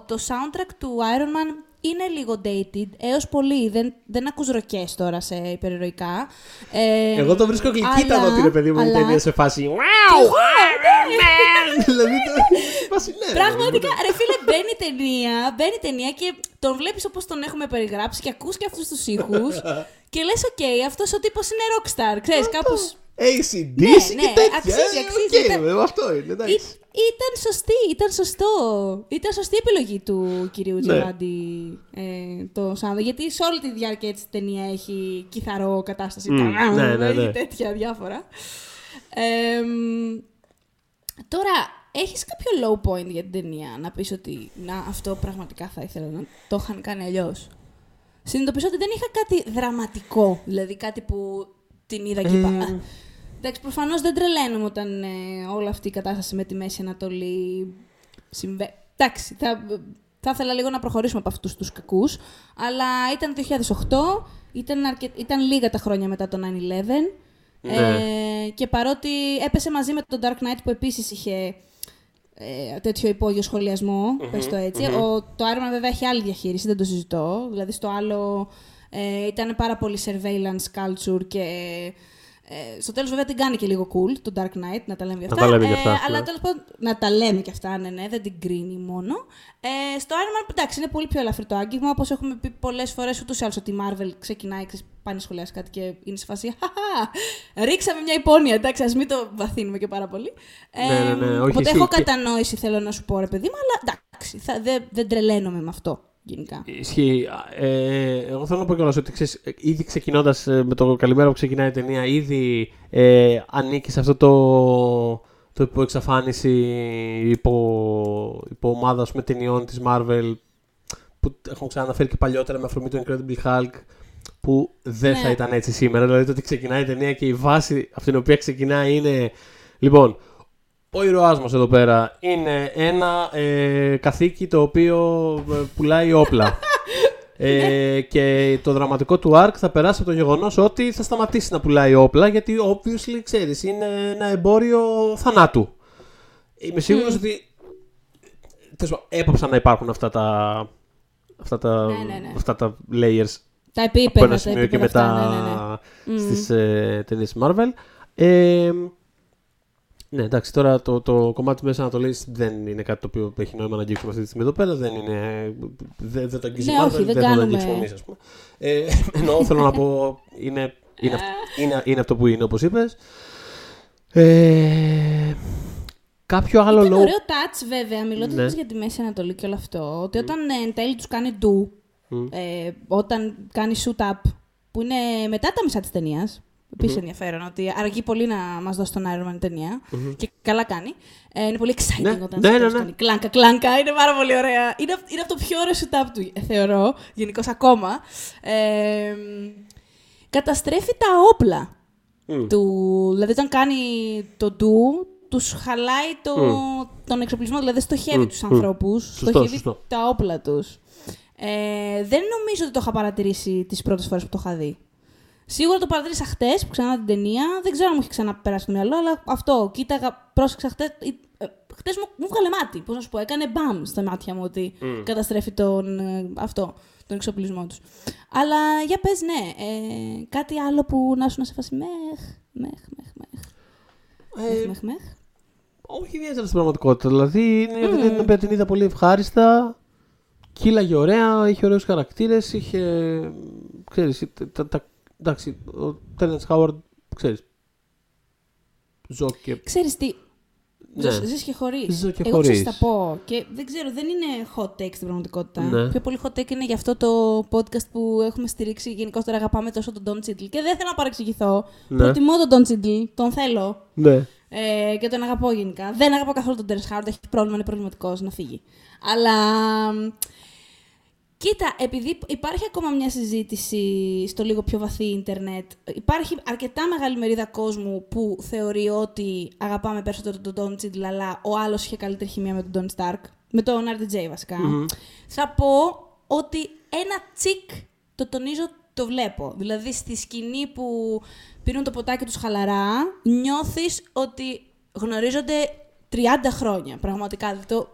το soundtrack του Iron Man είναι λίγο dated, έως πολύ. Δεν, δεν ακούς ροκές τώρα σε υπερηρωικά. Ε, Εγώ το βρίσκω γλυκύτατο ότι είναι παιδί μου η ταινία σε φάση; Wow, Δηλαδή ναι, Πραγματικά, ρε φίλε, μπαίνει ταινία, μπαίνει ταινία και τον βλέπεις όπως τον έχουμε περιγράψει και ακούς και αυτούς τους ήχους και λες, οκ, αυτός ο τύπος είναι rockstar, ξέρεις, κάπως... AC/DC ναι, ναι, και τέτοια. Αξίζει, αξίζει. Okay, ήταν... αυτό είναι, εντάξει. Ήταν σωστή, ήταν σωστό. Ήταν σωστή επιλογή του κυρίου ναι. Djawadi ε, το Σάνδο. Γιατί σε όλη τη διάρκεια τη ταινία έχει κιθαρό κατάσταση. Mm, ναι, ναι, ναι. τέτοια διάφορα. Ε, τώρα, έχεις κάποιο low point για την ταινία, να πεις ότι να, αυτό πραγματικά θα ήθελα να το είχαν κάνει αλλιώς; Συνειδητοποιήσω ότι δεν είχα κάτι δραματικό, δηλαδή κάτι που την είδα και είπα. Εντάξει, προφανώς δεν τρελαίνουμε όταν ε, όλη αυτή η κατάσταση με τη Μέση Ανατολή συμβαίνει. Εντάξει, θα, θα ήθελα λίγο να προχωρήσουμε από αυτούς τους κακούς. Αλλά ήταν 2008, ήταν, αρκε... ήταν λίγα τα χρόνια μετά το 9-11. Ναι. Ε, και παρότι έπεσε μαζί με το Dark Knight που επίσης είχε ε, τέτοιο υπόγειο σχολιασμό, mm-hmm, πες το ετσι Ο, το Iron βέβαια έχει άλλη διαχείριση, δεν το συζητώ. Δηλαδή στο άλλο ε, ήταν πάρα πολύ surveillance culture και ε, στο τέλος, βέβαια, την κάνει και λίγο cool το Dark Knight, να τα λέμε και αυτά. Να τα λέμε και αυτά. Ε, αλλά ναι. τέλος πάντων, να τα λέμε και αυτά, ναι, ναι, δεν την κρίνει μόνο. Ε, στο Iron Man, εντάξει, είναι πολύ πιο ελαφρύ το άγγιγμα. Όπως έχουμε πει πολλές φορές, ούτως ή άλλως ότι η Marvel ξεκινάει, ξέρεις, πάει να σχολιάσει κάτι και είναι σε φάση. Χαχά, ρίξαμε μια υπόνοια, εντάξει, ας μην το βαθύνουμε και πάρα πολύ. Ε, ναι, ναι, ναι, όχι, οπότε έχω κατανόηση, θέλω να σου πω, ρε παιδί μου, αλλά εντάξει, θα, δεν, δεν τρελαίνομαι με αυτό γενικά. Ισχύει. Ε, εγώ θέλω να πω κιόλας ότι ξέρεις, ήδη ξεκινώντας ε, με το καλημέρα που ξεκινάει η ταινία, ήδη ε, ανήκει σε αυτό το, το υποεξαφάνιση υπό, υπό ομάδα με ταινιών της Marvel που έχουν ξαναναφέρει και παλιότερα με αφορμή το Incredible Hulk που δεν ναι. θα ήταν έτσι σήμερα. Δηλαδή το ότι ξεκινάει η ταινία και η βάση από την οποία ξεκινάει είναι. Λοιπόν, ο ήρωάς μας εδώ πέρα είναι ένα ε, καθήκη το οποίο ε, πουλάει όπλα. ε, και το δραματικό του arc θα περάσει από το γεγονός ότι θα σταματήσει να πουλάει όπλα γιατί obviously ξέρεις είναι ένα εμπόριο θανάτου. Είμαι σίγουρος mm. ότι έπαψαν να υπάρχουν αυτά τα, αυτά τα, ναι, ναι, ναι. Αυτά τα layers τα επίπεδα, από ένα σημείο και μετά ναι, ναι, ναι. στις ε, ταινίες Marvel. Ε, ναι, εντάξει, τώρα το, το κομμάτι της Μέσης Ανατολής δεν είναι κάτι το οποίο έχει νόημα να αγγίξουμε αυτή τη στιγμή εδώ πέρα. Δεν, είναι, δεν, δεν το αγγίζει ναι, όχι, δεν, δεν το αγγίξουμε εμείς, ας πούμε. Ε, ενώ θέλω να πω, είναι, είναι, είναι, είναι αυτό που είναι, όπως είπες. Ε, κάποιο άλλο λόγο. Είναι ωραίο touch, βέβαια, μιλώντας ναι. για τη Μέση Ανατολή και όλο αυτό, ότι όταν mm. εν τέλει τους κάνει ντου, mm. ε, όταν κάνει shoot up, που είναι μετά τα μισά της ταινίας, Επίσης mm-hmm. ενδιαφέρον ότι αργεί πολύ να μας δώσει τον Iron Man ταινία mm-hmm. και καλά κάνει. Ε, είναι πολύ exciting ναι, όταν ναι, ναι, ναι. κάνει κλάνκα, κλάνκα. Είναι πάρα πολύ ωραία. Είναι, είναι αυτό το πιο ωραίο setup του, ε, θεωρώ, γενικώς ακόμα. Ε, καταστρέφει τα όπλα mm. του. Δηλαδή, όταν κάνει το ντου, τους χαλάει το, mm. τον εξοπλισμό. Δηλαδή, στοχεύει mm. τους ανθρώπους, στοχεύει τα όπλα τους. Ε, δεν νομίζω ότι το είχα παρατηρήσει τις πρώτες φορές που το είχα δει. Σίγουρα το παρατήρησα χτες που ξανά την ταινία. Δεν ξέρω αν μου έχει ξαναπεράσει το μυαλό, αλλά αυτό. Κοίταγα, πρόσεξα χτες. Ε, χτες μου, μου βγάλε μάτι. Πώς να σου πω, έκανε μπαμ στα μάτια μου ότι mm. καταστρέφει τον, ε, αυτό, τον εξοπλισμό τους. Αλλά για πες, ναι. Ε, κάτι άλλο που να σου να σε φάσει μεχ, μεχ, μεχ, μεχ. Ε, μεχ, μεχ, Όχι ιδιαίτερα στην πραγματικότητα. Δηλαδή είναι mm. την οποία την είδα πολύ ευχάριστα. Κύλαγε ωραία, είχε ωραίους χαρακτήρες, είχε. Ξέρεις, τα, τα, εντάξει, ο Terrence Howard, ξέρεις. Ζω και. Ξέρεις τι. Ναι. Ζεις και χωρίς. Ζω και Εγώ χωρίς. θα πω. Και δεν ξέρω, δεν είναι hot take στην πραγματικότητα. Ναι. Πιο πολύ hot take είναι για αυτό το podcast που έχουμε στηρίξει. Γενικότερα αγαπάμε τόσο τον Don Cheadle. Και δεν θέλω να παρεξηγηθώ. Ναι. Προτιμώ τον Don Cheadle. Τον θέλω. Ναι. Ε, και τον αγαπώ γενικά. Δεν αγαπώ καθόλου τον Terrence Howard. Έχει πρόβλημα, είναι προβληματικός να φύγει. Αλλά Κοίτα, επειδή υπάρχει ακόμα μια συζήτηση στο λίγο πιο βαθύ ίντερνετ, υπάρχει αρκετά μεγάλη μερίδα κόσμου που θεωρεί ότι αγαπάμε περισσότερο τον Don Τσίντλ, αλλά ο άλλος είχε καλύτερη χημία με τον Don Σταρκ. Με τον RDJ βασικα Θα πω ότι ένα τσικ, το τονίζω το βλέπω. Δηλαδή στη σκηνή που πίνουν το ποτάκι τους χαλαρά, νιώθεις ότι γνωρίζονται 30 χρόνια. Πραγματικά. Δηλαδή το,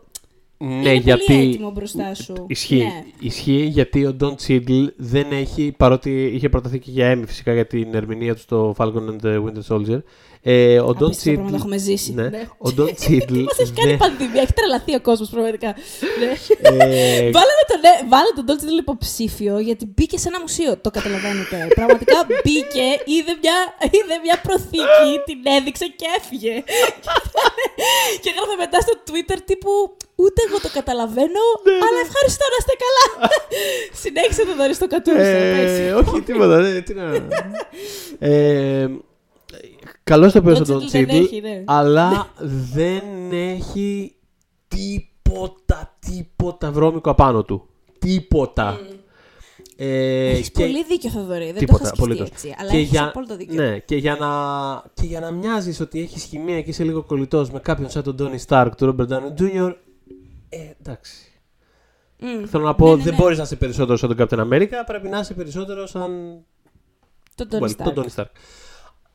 Ναι, είναι γιατί. πολύ έτοιμο μπροστά σου. Ισχύει. Ναι. Ισχύει γιατί ο Don Cheadle δεν έχει, παρότι είχε προταθεί και για Emmy φυσικά για την ερμηνεία του στο Falcon and the Winter Soldier. Ε, ο Don Απίστευτα πράγματα Cheadle. έχουμε ζήσει. Ναι. Ναι. Ο Don Cheadle. Μας έχει κάνει δεν- πανδημία, έχει τρελαθεί ο κόσμος πραγματικά. ναι. ε, Βάλαμε τον, ναι, βάλε τον Dolce Little υποψήφιο γιατί μπήκε σε ένα μουσείο. Το καταλαβαίνετε. Πραγματικά μπήκε, είδε μια, είδε μια προθήκη, την έδειξε και έφυγε. και έγραφε μετά στο Twitter τύπου Ούτε εγώ το καταλαβαίνω, αλλά ευχαριστώ να είστε καλά. Συνέχισε το δωρή στο κατούρισα. ε, όχι, τίποτα. ναι, τι να... ε, καλώς το πες ο Don Don Cheadle δεν Cheadle, έχει, ναι. αλλά δεν έχει τίποτα, τίποτα βρώμικο απάνω του. Τίποτα. Ε, Έχεις και- πολύ δίκιο, Θοδωρή. Δεν Τίποτα, το είχα σκεφτεί απολύτως. έτσι. Αλλά και έχεις για, απόλυτο δίκιο. ναι, και για να, και για να μοιάζεις ότι έχεις χημεία και είσαι λίγο κολλητός με κάποιον σαν τον Tony Stark, του Robert Downey Jr., ε, εντάξει. Μμ. Θέλω να πω, Ναι, ναι, δεν ναι. μπορείς να είσαι περισσότερο σαν τον Captain America, πρέπει να είσαι περισσότερο σαν Τον Tony well, Stark. τον Tony Stark.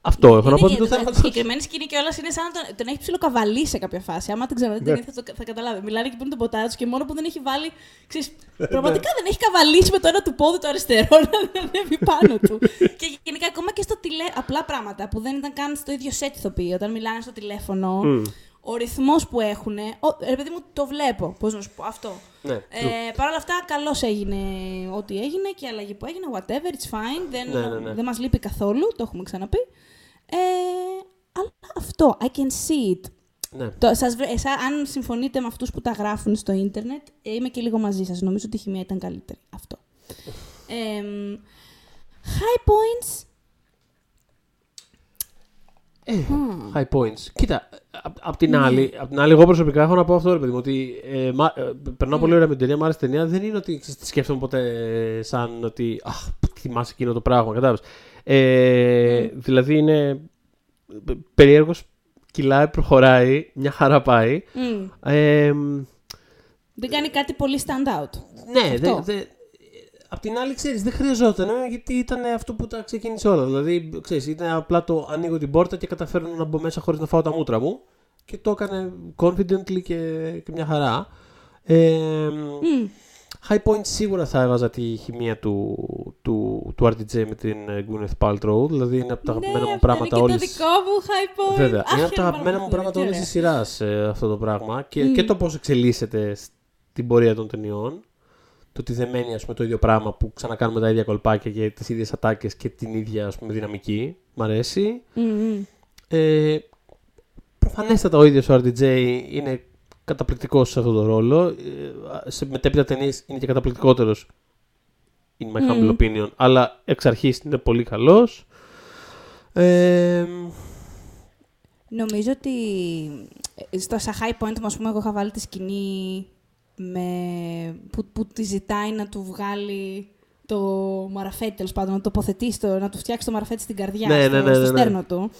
Αυτό έχω να Είναι πω και- για το το- θέμα Τη του. συγκεκριμένη σκηνή και όλα είναι σαν να τον, τον έχει ψιλοκαβαλεί σε κάποια φάση. Άμα την ξαναδεί την Ναι. ταινία θα, το- θα καταλάβει. Μιλάνε και πίνουν τον ποτάρι τους και μόνο που δεν έχει βάλει. Ξέρεις, πραγματικά δεν έχει καβαλήσει με το ένα του πόδι το αριστερό να ανέβει πάνω του. και γενικά ακόμα και στο τηλέ... απλά πράγματα που δεν ήταν καν στο ίδιο σετ ηθοποιοί. Όταν μιλάνε στο τηλέφωνο, Μμ. Ο ρυθμός που έχουν. Ρε παιδί μου, το βλέπω. Πώς να σου πω αυτό. Ναι, true. Ε, Παρ' όλα αυτά, καλώς έγινε ό,τι έγινε και η αλλαγή που έγινε. Whatever, it's fine. Δεν, Ναι, ναι, ναι. δεν μας λείπει καθόλου. Το έχουμε ξαναπεί. Ε, αλλά αυτό, I can see it. ναι. Το, σας, βρε- εσά, αν συμφωνείτε με αυτούς που τα γράφουν στο ίντερνετ, ε, είμαι και λίγο μαζί σας. Νομίζω ότι η χημεία ήταν καλύτερη. Αυτό. Ε, high points. Ε, high points. Κοίτα, απ' απ' την, άλλη, απ' την άλλη, εγώ προσωπικά έχω να πω αυτό, ρε παιδί μου, ότι ε, μα, ε, περνάω πολύ ωραία με την ταινία, μου άρεσε η ταινία. Δεν είναι ότι ξέρεις, τη σκέφτομαι ποτέ ε, σαν ότι αχ, θυμάσαι εκείνο το πράγμα, κατάλαβες. Ε, Δηλαδή είναι ε, περίεργος, κυλάει, προχωράει, μια χαρά πάει. Μμ. Ε, δεν κάνει κάτι πολύ stand out. ναι, δε, Αυτό. δε, Απ' την άλλη, ξέρεις, δεν χρειαζόταν, ε, γιατί ήταν αυτό που τα ξεκίνησε όλα. Δηλαδή, ξέρεις, ήταν απλά το ανοίγω την πόρτα και καταφέρνω να μπω μέσα χωρίς να φάω τα μούτρα μου. Και το έκανε confidently και, και μια χαρά. Ε, Μμ. high point σίγουρα θα έβαζα τη χημεία του, του, του RDJ με την ε, Gwyneth Paltrow. Δηλαδή, είναι από τα αγαπημένα ναι, μου αυτό πράγματα είναι και όλης... το δικό μου high point. Βέβαια. Αχ, είναι από τα πάρα αγαπημένα μου πολύ, πράγματα τι όλης της ωραία. σειρά αυτό το πράγμα. Και, Μμ. και το πώς εξελίσσεται στην πορεία των ταινιών. Το ότι δεν μένει ας πούμε, το ίδιο πράγμα που ξανακάνουμε τα ίδια κολπάκια και τις ίδιες ατάκες και την ίδια ας πούμε, δυναμική. Μ' αρέσει. Μμ, μμ. Ε, προφανέστατα ο ίδιος ο RDJ είναι καταπληκτικός σε αυτό το ρόλο. Ε, σε μετέπειτα ταινίες είναι και καταπληκτικότερος. In my humble Μμ. opinion. Αλλά εξ αρχής είναι πολύ καλός. Ε, Νομίζω ότι ε, στο στα high point, ας πούμε, εγώ είχα βάλει τη σκηνή με... που, που τη ζητάει να του βγάλει το μαραφέτη, τέλος πάντων, να το τοποθετήσει, το, να του φτιάξει το μαραφέτη στην καρδιά, Ναι, στο, ναι, ναι, στο ναι, ναι. στέρνο του.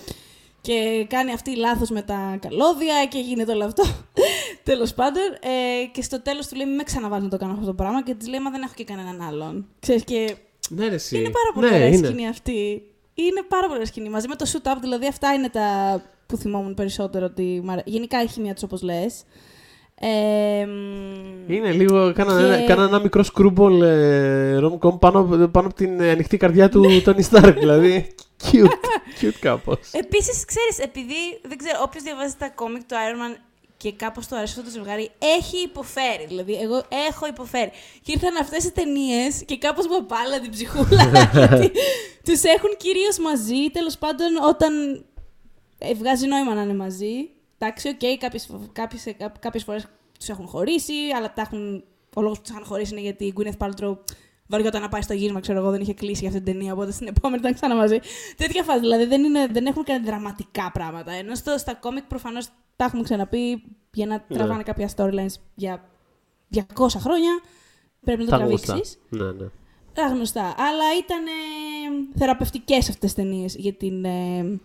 Και κάνει αυτή λάθος με τα καλώδια και γίνεται όλο αυτό. Τέλος πάντων. Ε, και στο τέλος του λέει: Μην με ξαναβάλεις να το κάνω αυτό το πράγμα. Και της λέει: Μα δεν έχω και κανέναν άλλον. Ξέρεις, και ναι, ρε, εσύ. είναι πάρα πολύ ναι, ωραία είναι. σκηνή αυτή. Είναι πάρα πολύ ωραία σκηνή. Μαζί με το shoot up, δηλαδή αυτά είναι τα που θυμόμουν περισσότερο. Ότι... μ' αρέ- Γενικά η χημεία του, όπως λες. Ε, μ, Είναι λίγο. Κάνα, Και- ένα, κάνα ένα μικρό σκρούμπολ ε, rom-com πάνω, πάνω από την ε, ανοιχτή καρδιά του Tony Stark. δηλαδή. Cute. Cute κάπως. Επίσης, ξέρεις, επειδή δεν ξέρω, όποιος διαβάζει τα κόμικ του Iron Man και κάπως το αρέσει αυτό το ζευγάρι, έχει υποφέρει. Δηλαδή, εγώ έχω υποφέρει. Και ήρθαν αυτές οι ταινίες και κάπως μου απάλυναν την ψυχούλα. γιατί του έχουν κυρίως μαζί. Τέλος πάντων, όταν ε, βγάζει νόημα να είναι μαζί. Εντάξει, OK, okay, κάποιες, κάποιες, ε, κά- κάποιες φορές τους έχουν χωρίσει, αλλά τα έχουν, ο λόγος που τους είχαν χωρίσει είναι γιατί η Gwyneth Paltrow βαριόταν να πάει στο γύρισμα, ξέρω εγώ, δεν είχε κλείσει για αυτή την ταινία, οπότε στην επόμενη ήταν ξανά μαζί. Τέτοια φάση, δηλαδή δεν, είναι, δεν έχουν κάνει δραματικά πράγματα. Ενώ στο, στα κόμικ προφανώς τα έχουμε ξαναπεί για να Ναι. τραβάνε κάποια storylines για 200 χρόνια. Πρέπει να το Τα γνωστά. τραβήξεις. Ναι, ναι. Τα γνωστά. Αλλά ήταν ε, θεραπευτικές αυτές τις ταινίες για την, ε,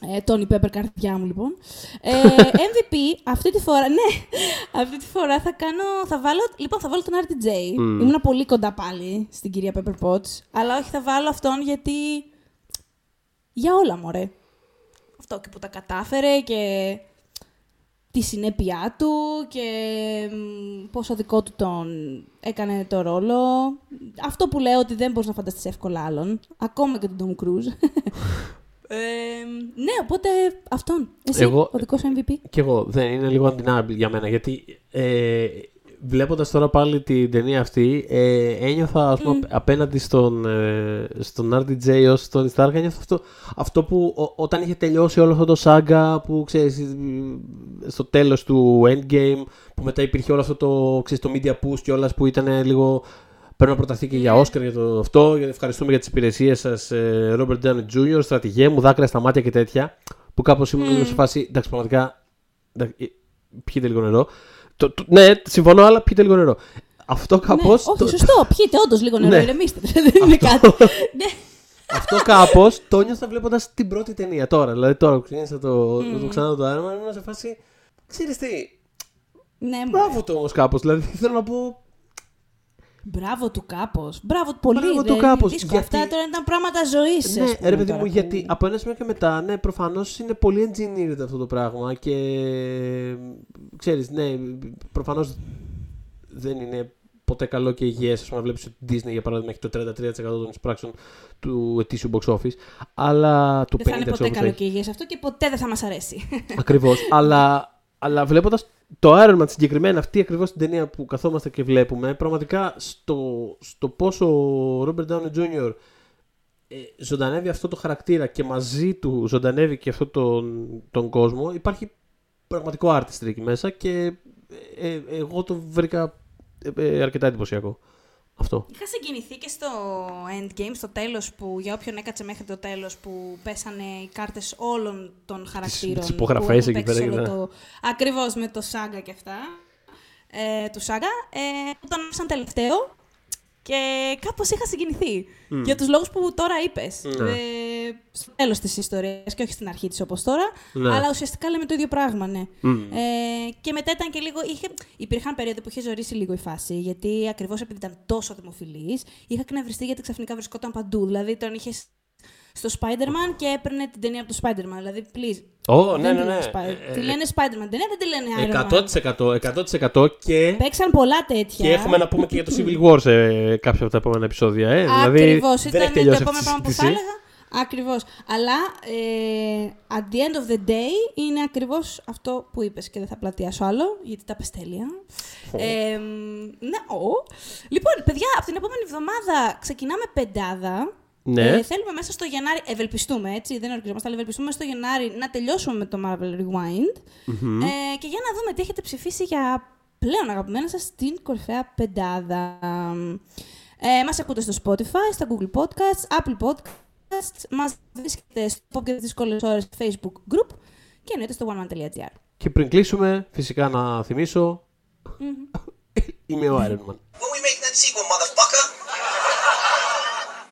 Ε, Τόνι Πέπερ, καρδιά μου λοιπόν. Ε, MVP, αυτή τη φορά, ναι, αυτή τη φορά θα κάνω, θα βάλω, λοιπόν θα βάλω τον RTJ. Mm. Ήμουν πολύ κοντά πάλι στην κυρία Pepper Potts, αλλά όχι θα βάλω αυτόν γιατί για όλα μωρέ. Αυτό και που τα κατάφερε και τη συνέπειά του και πόσο δικό του τον έκανε το ρόλο. Αυτό που λέω ότι δεν μπορείς να φανταστείς εύκολα άλλον, ακόμα και τον Tom Cruise. Ε, ναι, οπότε αυτόν. Εσύ, εγώ, ο δικός MVP. Κι εγώ. Δεν είναι λίγο undeniable για μένα. Γιατί ε, βλέποντας τώρα πάλι την ταινία αυτή, ε, ένιωθα ας πούμε, απέναντι στον, ε, στον RDJ ως τον Stark. Ένιωθα αυτό, αυτό που όταν είχε τελειώσει όλο αυτό το σάγκα που ξέρεις στο τέλος του Endgame, που μετά υπήρχε όλο αυτό το, ξέρεις, το media push και όλας που ήταν λίγο Πρέπει να προταθεί και για Όσκαρ για το αυτό. Ευχαριστούμε για τις υπηρεσίες σας, ε, Robert Downey Jr., στρατηγέ μου, δάκρυα στα μάτια και τέτοια. Που κάπως ήμουν λίγο σε φάση. Εντάξει, πραγματικά. Ε, πιείτε λίγο νερό. Το, το, ναι, συμφωνώ, αλλά πιείτε λίγο νερό. Αυτό ναι, κάπως. Ναι, όχι, το... σωστό. Πιείτε όντως λίγο νερό. Ναι. Ηρεμήστε. Δεν είναι κάτι. ναι. Αυτό κάπως το νιώθα βλέποντας την πρώτη ταινία τώρα. Δηλαδή τώρα που ξεκίνησα το, mm. το ξανά το άρμα, ήμουν σε φάση. Ξέρεις τι. Ναι, Μπράβο το όμως κάπως. Δηλαδή θέλω να πω. Μπράβο του κάπως. Μπράβο του πολύ. Μπράβο του κάπως. Γιατί... Αυτά τώρα ήταν πράγματα ζωής. Ναι, ρε παιδί μου, γιατί από ένα σημείο και μετά, ναι, προφανώς είναι πολύ engineered αυτό το πράγμα και ξέρεις, ναι, προφανώς δεν είναι ποτέ καλό και υγιές. Α πούμε, βλέπεις ότι η Disney για παράδειγμα έχει το 33% των εισπράξεων του ετήσιου box office. Αλλά του δεν θα είναι ποτέ καλό και υγιές αυτό και ποτέ δεν θα μας αρέσει. Ακριβώς. αλλά αλλά βλέποντας το Iron Man συγκεκριμένα, αυτή ακριβώς την ταινία που καθόμαστε και βλέπουμε, πραγματικά στο, στο πόσο ο Robert Downey Jr. Ε, ζωντανεύει αυτό το χαρακτήρα και μαζί του ζωντανεύει και αυτό τον, τον κόσμο, υπάρχει πραγματικό artistry εκεί μέσα και ε, ε, εγώ το βρήκα αρκετά εντυπωσιακό. Αυτό. Είχα συγκινηθεί και στο Endgame, στο τέλος που, για όποιον έκατσε μέχρι το τέλος, που πέσανε οι κάρτες όλων των χαρακτήρων. Τις υπογραφές εκεί πέρα. Το... Ακριβώς με το Saga και αυτά. Ε, του Saga. Ε, τον άφησαν τελευταίο και κάπως είχα συγκινηθεί. Mm. Για τους λόγους που τώρα είπες. Mm. Ε, στο τέλος της ιστορίας και όχι στην αρχή της όπως τώρα. Ναι. Αλλά ουσιαστικά λέμε το ίδιο πράγμα, ναι. Mm. Ε, και μετά ήταν και λίγο. Είχε, υπήρχαν περίοδοι που είχε ζωρίσει λίγο η φάση. Γιατί ακριβώς επειδή ήταν τόσο δημοφιλής, είχα κνευριστεί γιατί ξαφνικά βρισκόταν παντού. Δηλαδή τον είχες στο Spider-Man και έπαιρνε την ταινία από το Spider-Man. Δηλαδή, please. Oh, ναι, ναι, ναι. Ε, τη λένε Spider-Man, δεν τη λένε Iron 100%, 100% και... Παίξαν πολλά τέτοια. Και έχουμε να πούμε και για το Civil War σε κάποια από τα επόμενα επεισόδια. Ε. Δηλαδή, Ακριβώς, ήταν το επόμενο πράγμα που θα έλεγα. Ακριβώς. Αλλά ε, at the end of the day είναι ακριβώς αυτό που είπες και δεν θα πλατιάσω άλλο, γιατί τα πες τέλεια. Ε, ναι, ο. Λοιπόν, παιδιά, από την επόμενη εβδομάδα ξεκινάμε πεντάδα. Ναι. Ε, θέλουμε μέσα στο Γενάρη, ευελπιστούμε έτσι, δεν ορκιζόμαστε, αλλά ευελπιστούμε στο Γενάρη να τελειώσουμε με το Marvel Rewind. mm Ε, και για να δούμε τι έχετε ψηφίσει για πλέον αγαπημένα σας στην κορυφαία πεντάδα. Ε, μας ακούτε στο Spotify, στα Google Podcasts, Apple Podcasts, μας βρίσκεται στο Pop και τις δύσκολες ώρες Facebook group και εννοείται στο oneman.gr. Και πριν κλείσουμε, φυσικά να θυμίσω, είμαι ο Iron Man. When we make that sequel, motherfucker!